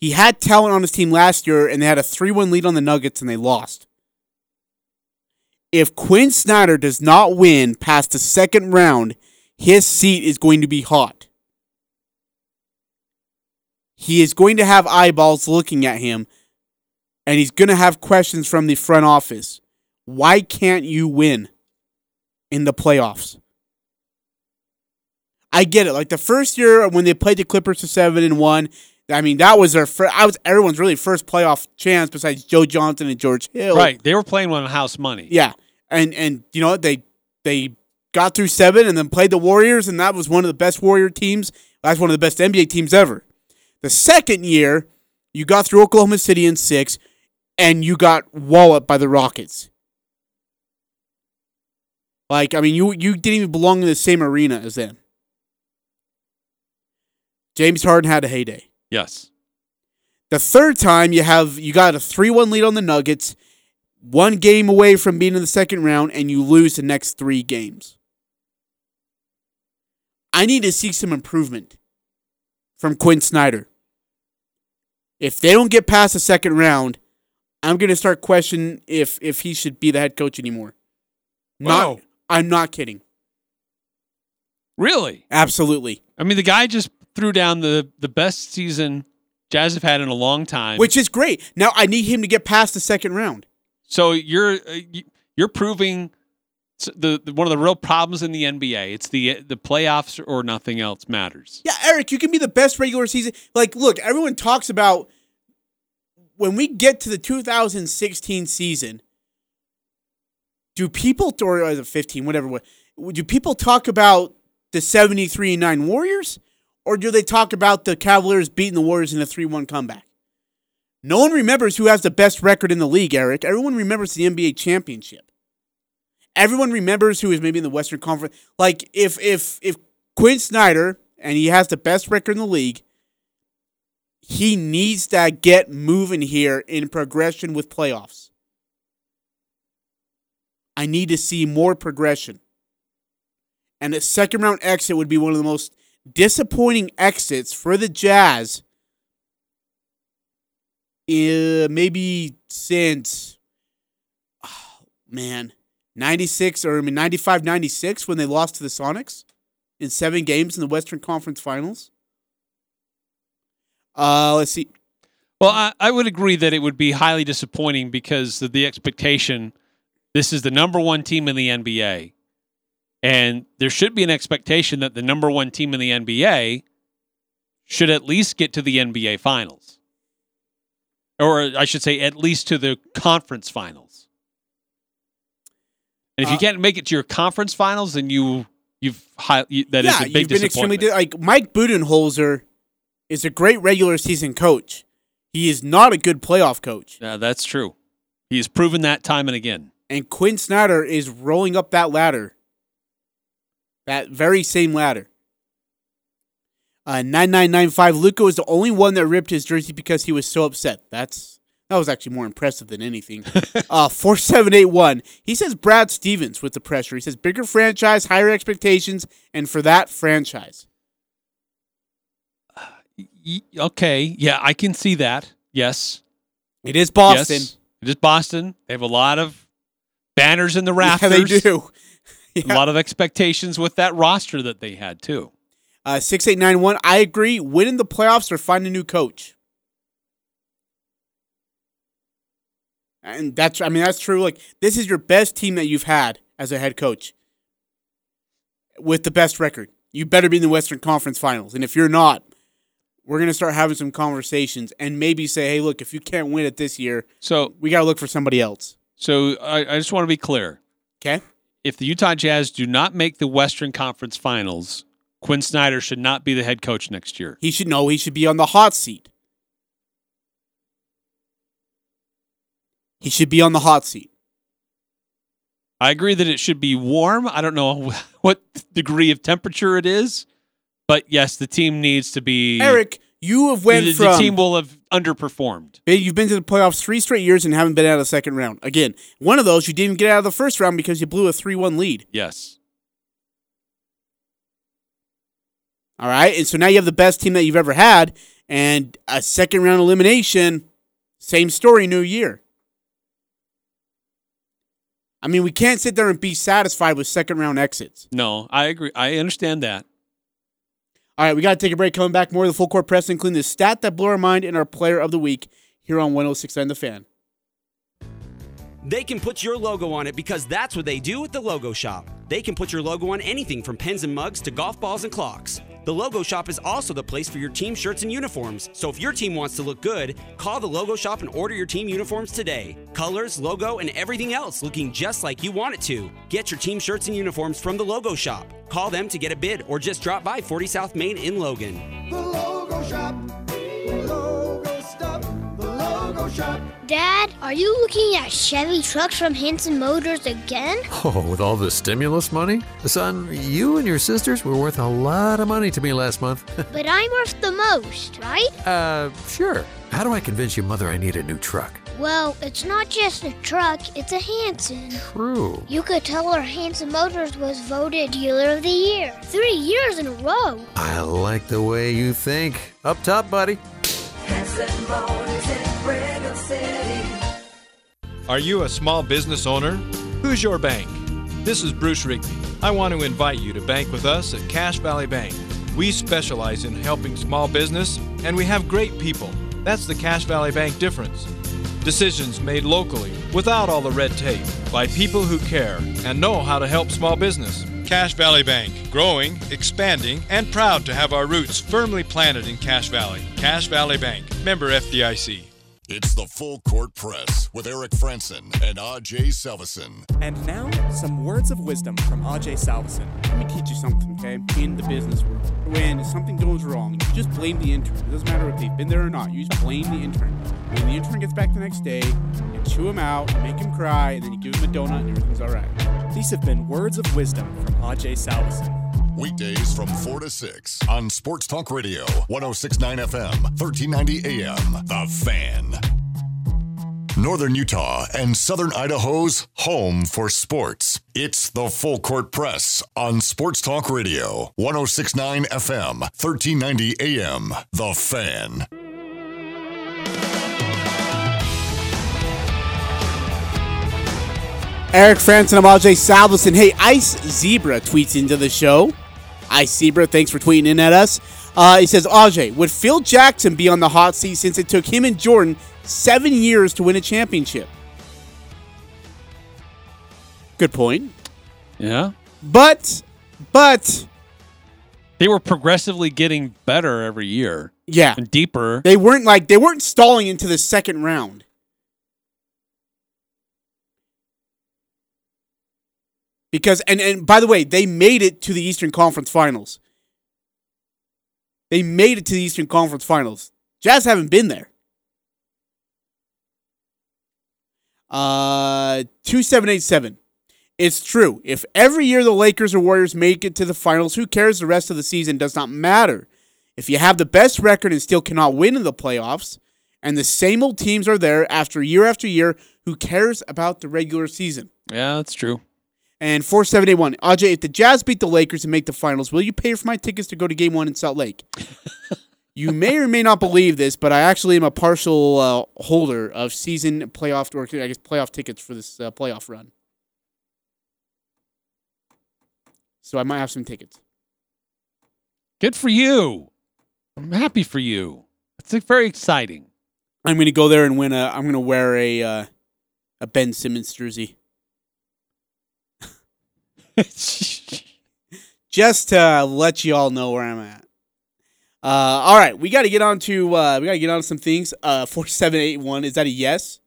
He had talent on his team last year and they had a 3 1 lead on the Nuggets and they lost. If Quin Snyder does not win past the second round, his seat is going to be hot. He is going to have eyeballs looking at him, and he's going to have questions from the front office. Why can't you win in the playoffs? I get it. Like the first year when they played the Clippers to seven and one, I mean that was their first. I was everyone's really first playoff chance besides Joe Johnson and George Hill. Right. They were playing on house money. Yeah, and and you know what? they they got through seven and then played the Warriors, and that was one of the best Warrior teams. That's one of the best NBA teams ever. The second year, you got through Oklahoma City in six, and you got walloped by the Rockets. Like I mean, you you didn't even belong in the same arena as them. James Harden had a heyday. Yes. The third time you have you got a 3-1 lead on the Nuggets, one game away from being in the second round and you lose the next 3 games. I need to see some improvement from Quin Snyder. If they don't get past the second round, I'm going to start questioning if if he should be the head coach anymore. Not Whoa. I'm not kidding. Really? Absolutely. I mean, the guy just threw down the the best season Jazz have had in a long time. Which is great. Now I need him to get past the second round. So you're uh, you- you're proving the, the one of the real problems in the NBA. It's the the playoffs or nothing else matters. Yeah, Eric, you can be the best regular season. Like, look, everyone talks about when we get to the 2016 season. Do people, or it 15, whatever, do people talk about the 73 9 Warriors, or do they talk about the Cavaliers beating the Warriors in a 3 1 comeback? No one remembers who has the best record in the league, Eric. Everyone remembers the NBA championship. Everyone remembers who is maybe in the Western Conference. Like if if if Quin Snyder and he has the best record in the league, he needs to get moving here in progression with playoffs. I need to see more progression. And a second round exit would be one of the most disappointing exits for the Jazz. Uh, maybe since, oh, man, 96 or I mean 95 96 when they lost to the Sonics in seven games in the Western Conference Finals. Uh, let's see. Well, I, I would agree that it would be highly disappointing because of the expectation. This is the number one team in the NBA, and there should be an expectation that the number one team in the NBA should at least get to the NBA Finals, or I should say, at least to the conference finals. And if you Uh, can't make it to your conference finals, then you you've high, you, that is yeah, a big you've been extremely like Mike Budenholzer is a great regular season coach. He is not a good playoff coach. Yeah, that's true. He's proven that time and again. And Quin Snyder is rolling up that ladder. That very same ladder. Uh, 9995 Luka was the only one that ripped his jersey because he was so upset. That's that was actually more impressive than anything. uh 4781. He says Brad Stevens with the pressure. He says bigger franchise, higher expectations, and for that franchise. Okay, yeah, I can see that. Yes, It is Boston. Yes, it is Boston. They have a lot of banners in the Yeah, rafters. they do. A lot of expectations with that roster that they had too. Uh, 6891, I agree. Winning the playoffs or find a new coach. And that's, I mean, that's true. Like, this is your best team that you've had as a head coach with the best record. You better be in the Western Conference Finals. And if you're not, we're going to start having some conversations and maybe say, hey, look, if you can't win it this year, So, we got to look for somebody else. so I, I just want to be clear. Okay. If the Utah Jazz do not make the Western Conference Finals, Quin Snyder should not be the head coach next year. He should know he should be on the hot seat. He should be on the hot seat. I agree that it should be warm. I don't know what degree of temperature it is, but yes, the team needs to be. Eric, you have went the, from the team will have underperformed. You've been to the playoffs three straight years and haven't been out of the second round. Again, one of those you didn't even get out of the first round because you blew a three-one lead. Yes. All right, and so now you have the best team that you've ever had, and a second round elimination. Same story, new year. I mean, we can't sit there and be satisfied with second round exits. No, I agree. I understand that. All right, we got to take a break. Coming back, more of the full court press, including the stat that blew our mind and our player of the week here on 1069 The Fan. They can put your logo on it because that's what they do at the Logo Shop. They can put your logo on anything from pens and mugs to golf balls and clocks. The Logo Shop is also the place for your team shirts and uniforms. So if your team wants to look good, call the Logo Shop and order your team uniforms today. Colors, logo, and everything else looking just like you want it to. Get your team shirts and uniforms from the Logo Shop. Call them to get a bid or just drop by 40 South Main in Logan. The logo shop. Logo. The logo shop. Dad, are you looking at Chevy trucks from Hanson Motors again? Oh, with all the stimulus money? Son, you and your sisters were worth a lot of money to me last month. But I'm worth the most, right? uh, sure. How do I convince your mother I need a new truck? Well, it's not just a truck, it's a Hanson. True. You could tell her Hanson Motors was voted Dealer of the Year three years in a row. I like the way you think. Up top, buddy. Are you a small business owner? Who's your bank? This is Bruce Rigby. I want to invite you to bank with us at Cache Valley Bank. We specialize in helping small business, and we have great people. That's the Cache Valley Bank difference. Decisions made locally, without all the red tape, by people who care and know how to help small business. Cache Valley Bank, growing, expanding, and proud to have our roots firmly planted in Cache Valley. Cache Valley Bank, member FDIC. It's the Full Court Press with Eric Frandsen and Ajay Salvesen. And now, some words of wisdom from Ajay Salvesen. Let me teach you something, okay? In the business world, when something goes wrong, you just blame the intern. It doesn't matter if they've been there or not. You just blame the intern. When the intern gets back the next day, you chew him out, you make him cry, and then you give him a donut, and everything's all right. These have been words of wisdom from Ajay Salvesen. Weekdays from 4 to 6 on Sports Talk Radio, 1069 FM, 1390 AM. The Fan. Northern Utah and Southern Idaho's home for sports. It's the Full Court Press on Sports Talk Radio, 1069 FM, 1390 AM. The Fan. Eric Frandsen, I'm Ajay Salvesen. Hey, Ice Zebra tweets into the show. Ice Zebra, thanks for tweeting in at us. Uh, he says, Ajay, would Phil Jackson be on the hot seat since it took him and Jordan seven years to win a championship? Good point. Yeah. But, but, They were progressively getting better every year. yeah, And deeper. they weren't like they weren't stalling into the second round. Because and and by the way, they made it to the Eastern Conference Finals. They made it to the Eastern Conference Finals. Jazz haven't been there. Uh 2787. It's true. If every year the Lakers or Warriors make it to the finals, who cares? The rest of the season does not matter. If you have the best record and still cannot win in the playoffs, and the same old teams are there after year after year, who cares about the regular season? Yeah, that's true. And 4781, Ajay, if the Jazz beat the Lakers and make the finals, will you pay for my tickets to go to game one in Salt Lake? you may or may not believe this, but I actually am a partial uh, holder of season playoff, or I guess playoff tickets for this uh, playoff run. So I might have some tickets. Good for you. I'm happy for you. It's like, very exciting. I'm going to go there and win a. I'm going to wear a uh, a Ben Simmons jersey. Just to let you all know where I'm at. Uh, all right, we got to get on to uh, we got to get on to some things. Uh, four seven eight one is that a yes?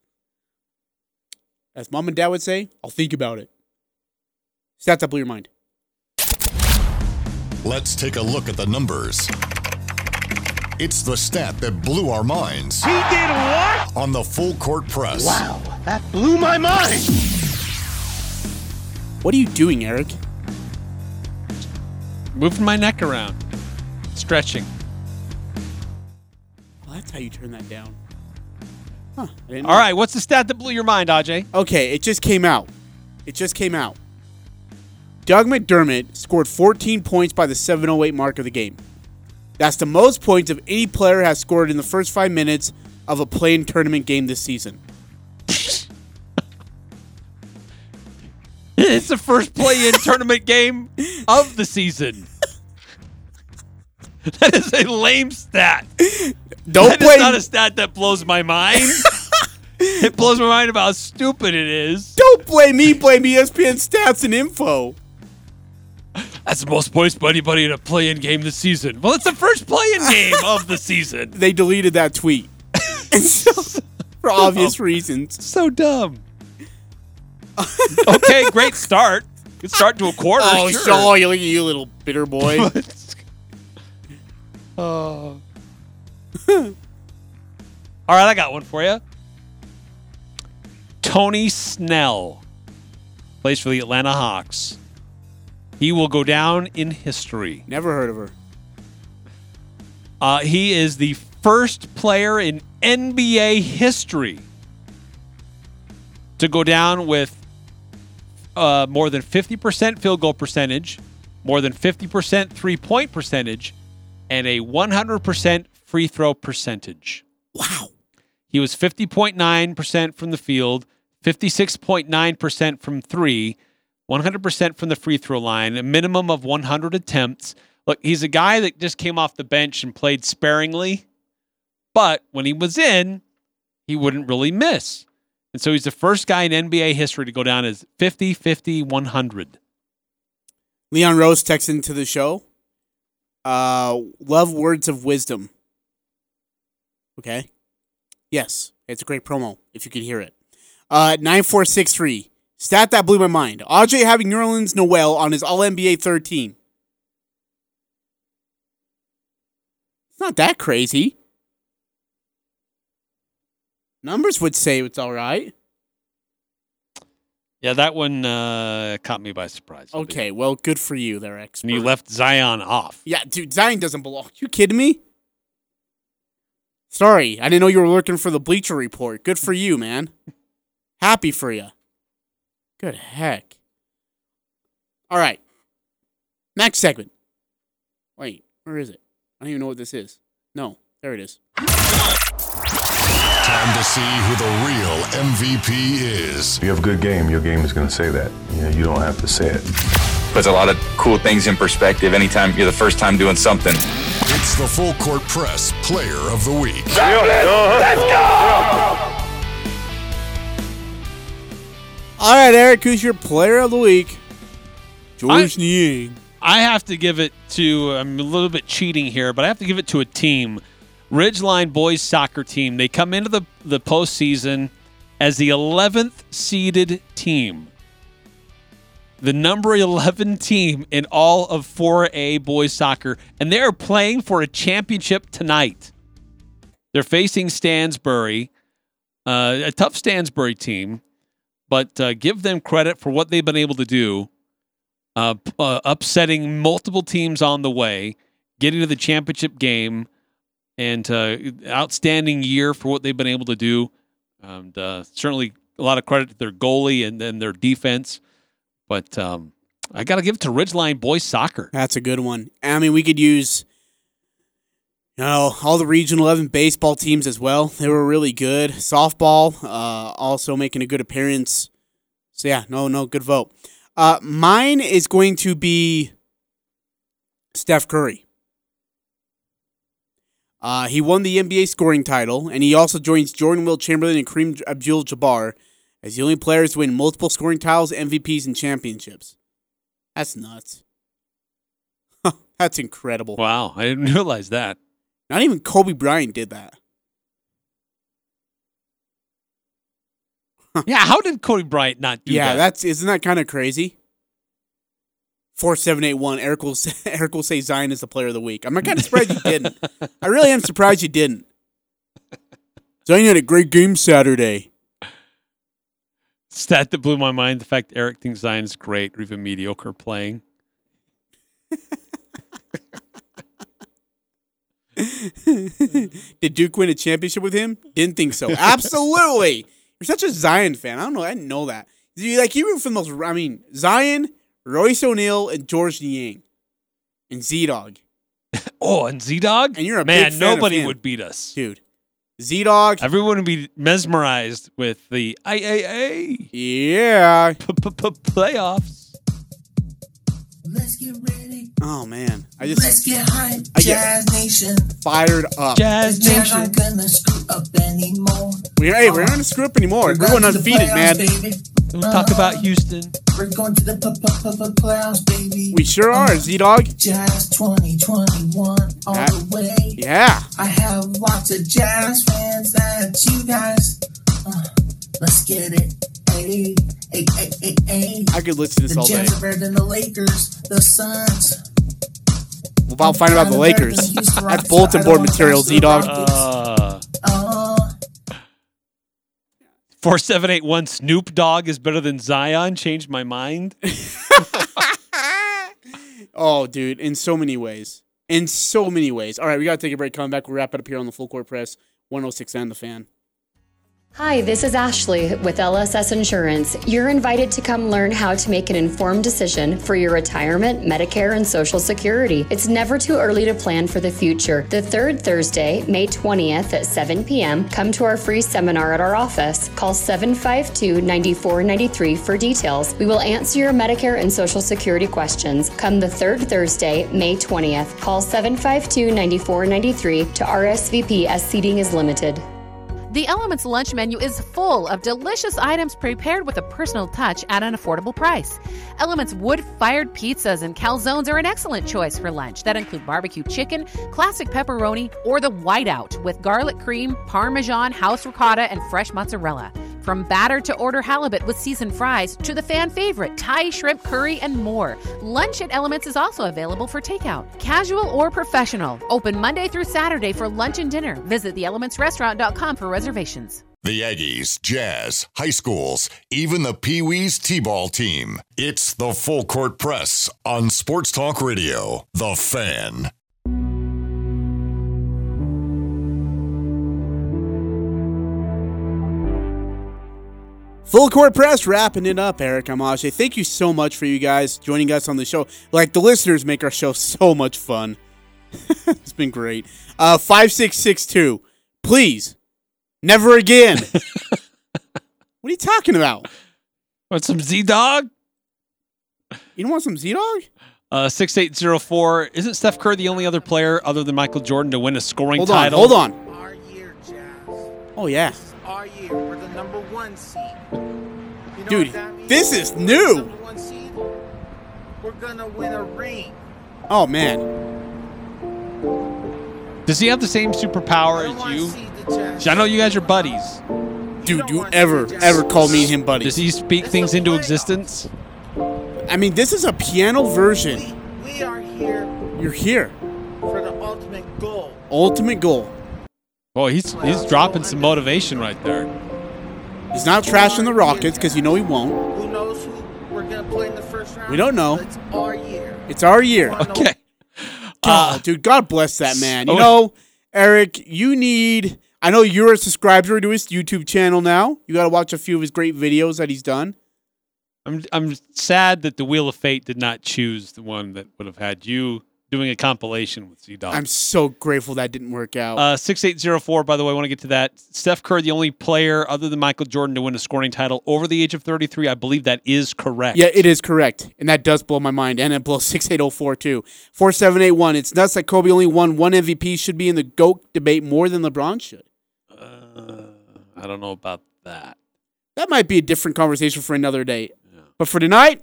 As mom and dad would say, I'll think about it. Stats that blew your mind. Let's take a look at the numbers. It's the stat that blew our minds. He did what? On the full court press. Wow, that blew my mind. What are you doing, Eric? Moving my neck around. Stretching. Well, that's how you turn that down. Huh. All know. right, what's the stat that blew your mind, Ajay? Okay, it just came out. It just came out. Doug McDermott scored 14 points by the 708 mark of the game. That's the most points of any player has scored in the first five minutes of a play-in tournament game this season. It's the first play-in tournament game of the season. That is a lame stat. Don't That is blame- not a stat that blows my mind. it blows my mind about how stupid it is. Don't blame me. Blame ESPN stats and info. That's the most points by anybody in a play-in game this season. Well, it's the first play-in game of the season. They deleted that tweet for obvious oh. reasons. So dumb. okay, great start. Good start to a quarter. Oh, sure. so you look at you, little bitter boy. Oh. All right, I got one for you. Tony Snell plays for the Atlanta Hawks. He will go down in history. Never heard of her. Uh, he is the first player in NBA history to go down with uh, more than 50% field goal percentage, more than 50% three point percentage, and a 100% free throw percentage. Wow. He was 50.9% from the field, 56.9% from three, 100% from the free throw line, a minimum of 100 attempts. Look, he's a guy that just came off the bench and played sparingly, but when he was in, he wouldn't really miss. And so he's the first guy in NBA history to go down as 50, 50, 100. Leon Rose texted into the show. Uh, love words of wisdom. Okay. Yes, it's a great promo if you could hear it. Uh, nine four six three. Stat that blew my mind. Aj having Nerlens Noel on his All NBA third team. It's not that crazy. Numbers would say it's all right. Yeah, that one uh, caught me by surprise. Okay, well, good for you, there, expert. And you left Zion off. Yeah, dude, Zion doesn't belong. You kidding me? Sorry, I didn't know you were looking for the Bleacher Report. Good for you, man. Happy for you. Good heck. All right. Next segment. Wait, where is it? I don't even know what this is. No, there it is. Time to see who the real MVP is. If you have a good game, your game is going to say that. You, know, you don't have to say it. puts a lot of cool things in perspective anytime you're the first time doing something. It's the Full Court Press Player of the Week. Let's go! All right, Eric, who's your player of the week? Georges Niang. I have to give it to, I'm a little bit cheating here, but I have to give it to a team. Ridgeline boys soccer team. They come into the, the postseason as the 11th seeded team. The number 11 team in all of 4A boys soccer. And they are playing for a championship tonight. They're facing Stansbury, uh, a tough Stansbury team, but uh, give them credit for what they've been able to do, uh, uh, upsetting multiple teams on the way, getting to the championship game, and uh, outstanding year for what they've been able to do. And uh, certainly a lot of credit to their goalie and then their defense. But um, I got to give it to Ridgeline Boys Soccer. That's a good one. I mean, we could use, you know, all the Region 11 baseball teams as well. They were really good. Softball uh, also making a good appearance. So, yeah, no, no, good vote. Uh, mine is going to be Steph Curry. Uh, he won the NBA scoring title, and he also joins Jordan Wilt Chamberlain and Kareem Abdul Jabbar as the only players to win multiple scoring titles, MVPs, and championships. That's nuts. That's incredible. Wow, I didn't realize that. Not even Kobe Bryant did that. yeah, how did Kobe Bryant not do yeah, that? Yeah, that's isn't that kind of crazy? Four seven eight one. Eric will say, Eric will say Zion is the player of the week. I'm kind of surprised you didn't. I really am surprised you didn't. Zion had a great game Saturday. Stat that blew my mind: the fact Eric thinks Zion is great or even mediocre playing. Did Duke win a championship with him? Didn't think so. Absolutely. You're such a Zion fan. I don't know. I didn't know that. You like you root for the most. I mean, Zion, Royce O'Neale, and Georges Niang, and Z Dog. Oh, and Z Dog, and you're a man. big fan nobody him. would beat us, dude. Z Dog. Everyone would be mesmerized with the IAA. Yeah. Playoffs. Oh man, I just Let's get hype, I Jazz get Nation. fired up. Jazz Jazz Nation. aren't gonna screw up anymore. We're hey, we're not gonna screw up anymore. We're going to the undefeated, man. playoffs, baby. Don't talk about Houston. We're going to the p- p- p- p- playoffs, baby. We sure are, Z Dog. Jazz 2021 all Yeah. the way. Yeah. I have lots of Jazz fans that you guys. Uh, let's get it. Hey, hey, hey, hey, hey. I could listen to this The all day. The Jazz are better than the Lakers, the Suns. We'll find out about the Lakers. That's bulletin board material, Z Dog. Uh, Four seven eight one Snoop Dogg is better than Zion. Changed my mind. Oh, dude, in so many ways. In so many ways. All right, we got to take a break. Coming back, we'll wrap it up here on the Full Court Press 106 and The Fan. Hi, this is Ashley with LSS Insurance. You're invited to come learn how to make an informed decision for your retirement, Medicare, and Social Security. It's never too early to plan for the future. The third Thursday, May 20th at 7 p.m., come to our free seminar at our office. Call 752 9493 for details. We will answer your Medicare and Social Security questions. Come the third Thursday, May 20th. Call 752 9493 to RSVP as seating is limited. The Elements lunch menu is full of delicious items prepared with a personal touch at an affordable price. Elements wood fired pizzas and calzones are an excellent choice for lunch that include barbecue chicken, classic pepperoni, or the whiteout with garlic cream, parmesan, house ricotta, and fresh mozzarella. From batter to order halibut with seasoned fries to the fan favorite Thai shrimp curry and more. Lunch at Elements is also available for takeout. Casual or professional. Open Monday through Saturday for lunch and dinner. Visit theelementsrestaurant.com for reservations. The Aggies, Jazz, high schools, even the Pee Wee's T ball team. It's the Full Court Press on Sports Talk Radio. The Fan. Full court press, wrapping it up, Eric Amache. Thank you so much for you guys joining us on the show. Like the listeners make our show so much fun. it's been great. Uh, five six six two. Please, never again. what are you talking about? Want some Z Dog? You don't want some Z Dog? Uh, 6804. Isn't Steph Curry the only other player other than Michael Jordan to win a scoring Hold on, title? hold on. Oh yeah, Our year, we're the number one seed. You know dude, what that means? this is new. Number one seed, we're gonna win a ring. Oh man, Does he have the same superpower as you? 'Cause I know you guys are buddies. dude, you ever ever call me and him buddies? Does he speak things into existence? I mean, this is a piano version. We are here You're here. for the ultimate goal. Ultimate goal. Boy, he's he's dropping some motivation right there. He's not trashing the Rockets because you know he won't. Who knows who we're gonna play in the first round? We don't know. It's our year. It's our year. Okay. God, dude, God bless that man. You oh. know, Eric, you need. I know you're a subscriber to his YouTube channel now. You got to watch a few of his great videos that he's done. I'm I'm sad that the Wheel of Fate did not choose the one that would have had you doing a compilation with Z Dog. I'm so grateful that didn't work out. Uh, 6804, by the way, I want to get to that. Steph Curry, the only player other than Michael Jordan to win a scoring title over the age of 33. I believe that is correct. yeah, it is correct. And that does blow my mind. And it blows 6804 too. 4781. It's nuts that Kobe only won one MVP, should be in the GOAT debate more than LeBron should. I don't know about that. That might be a different conversation for another day. But for tonight,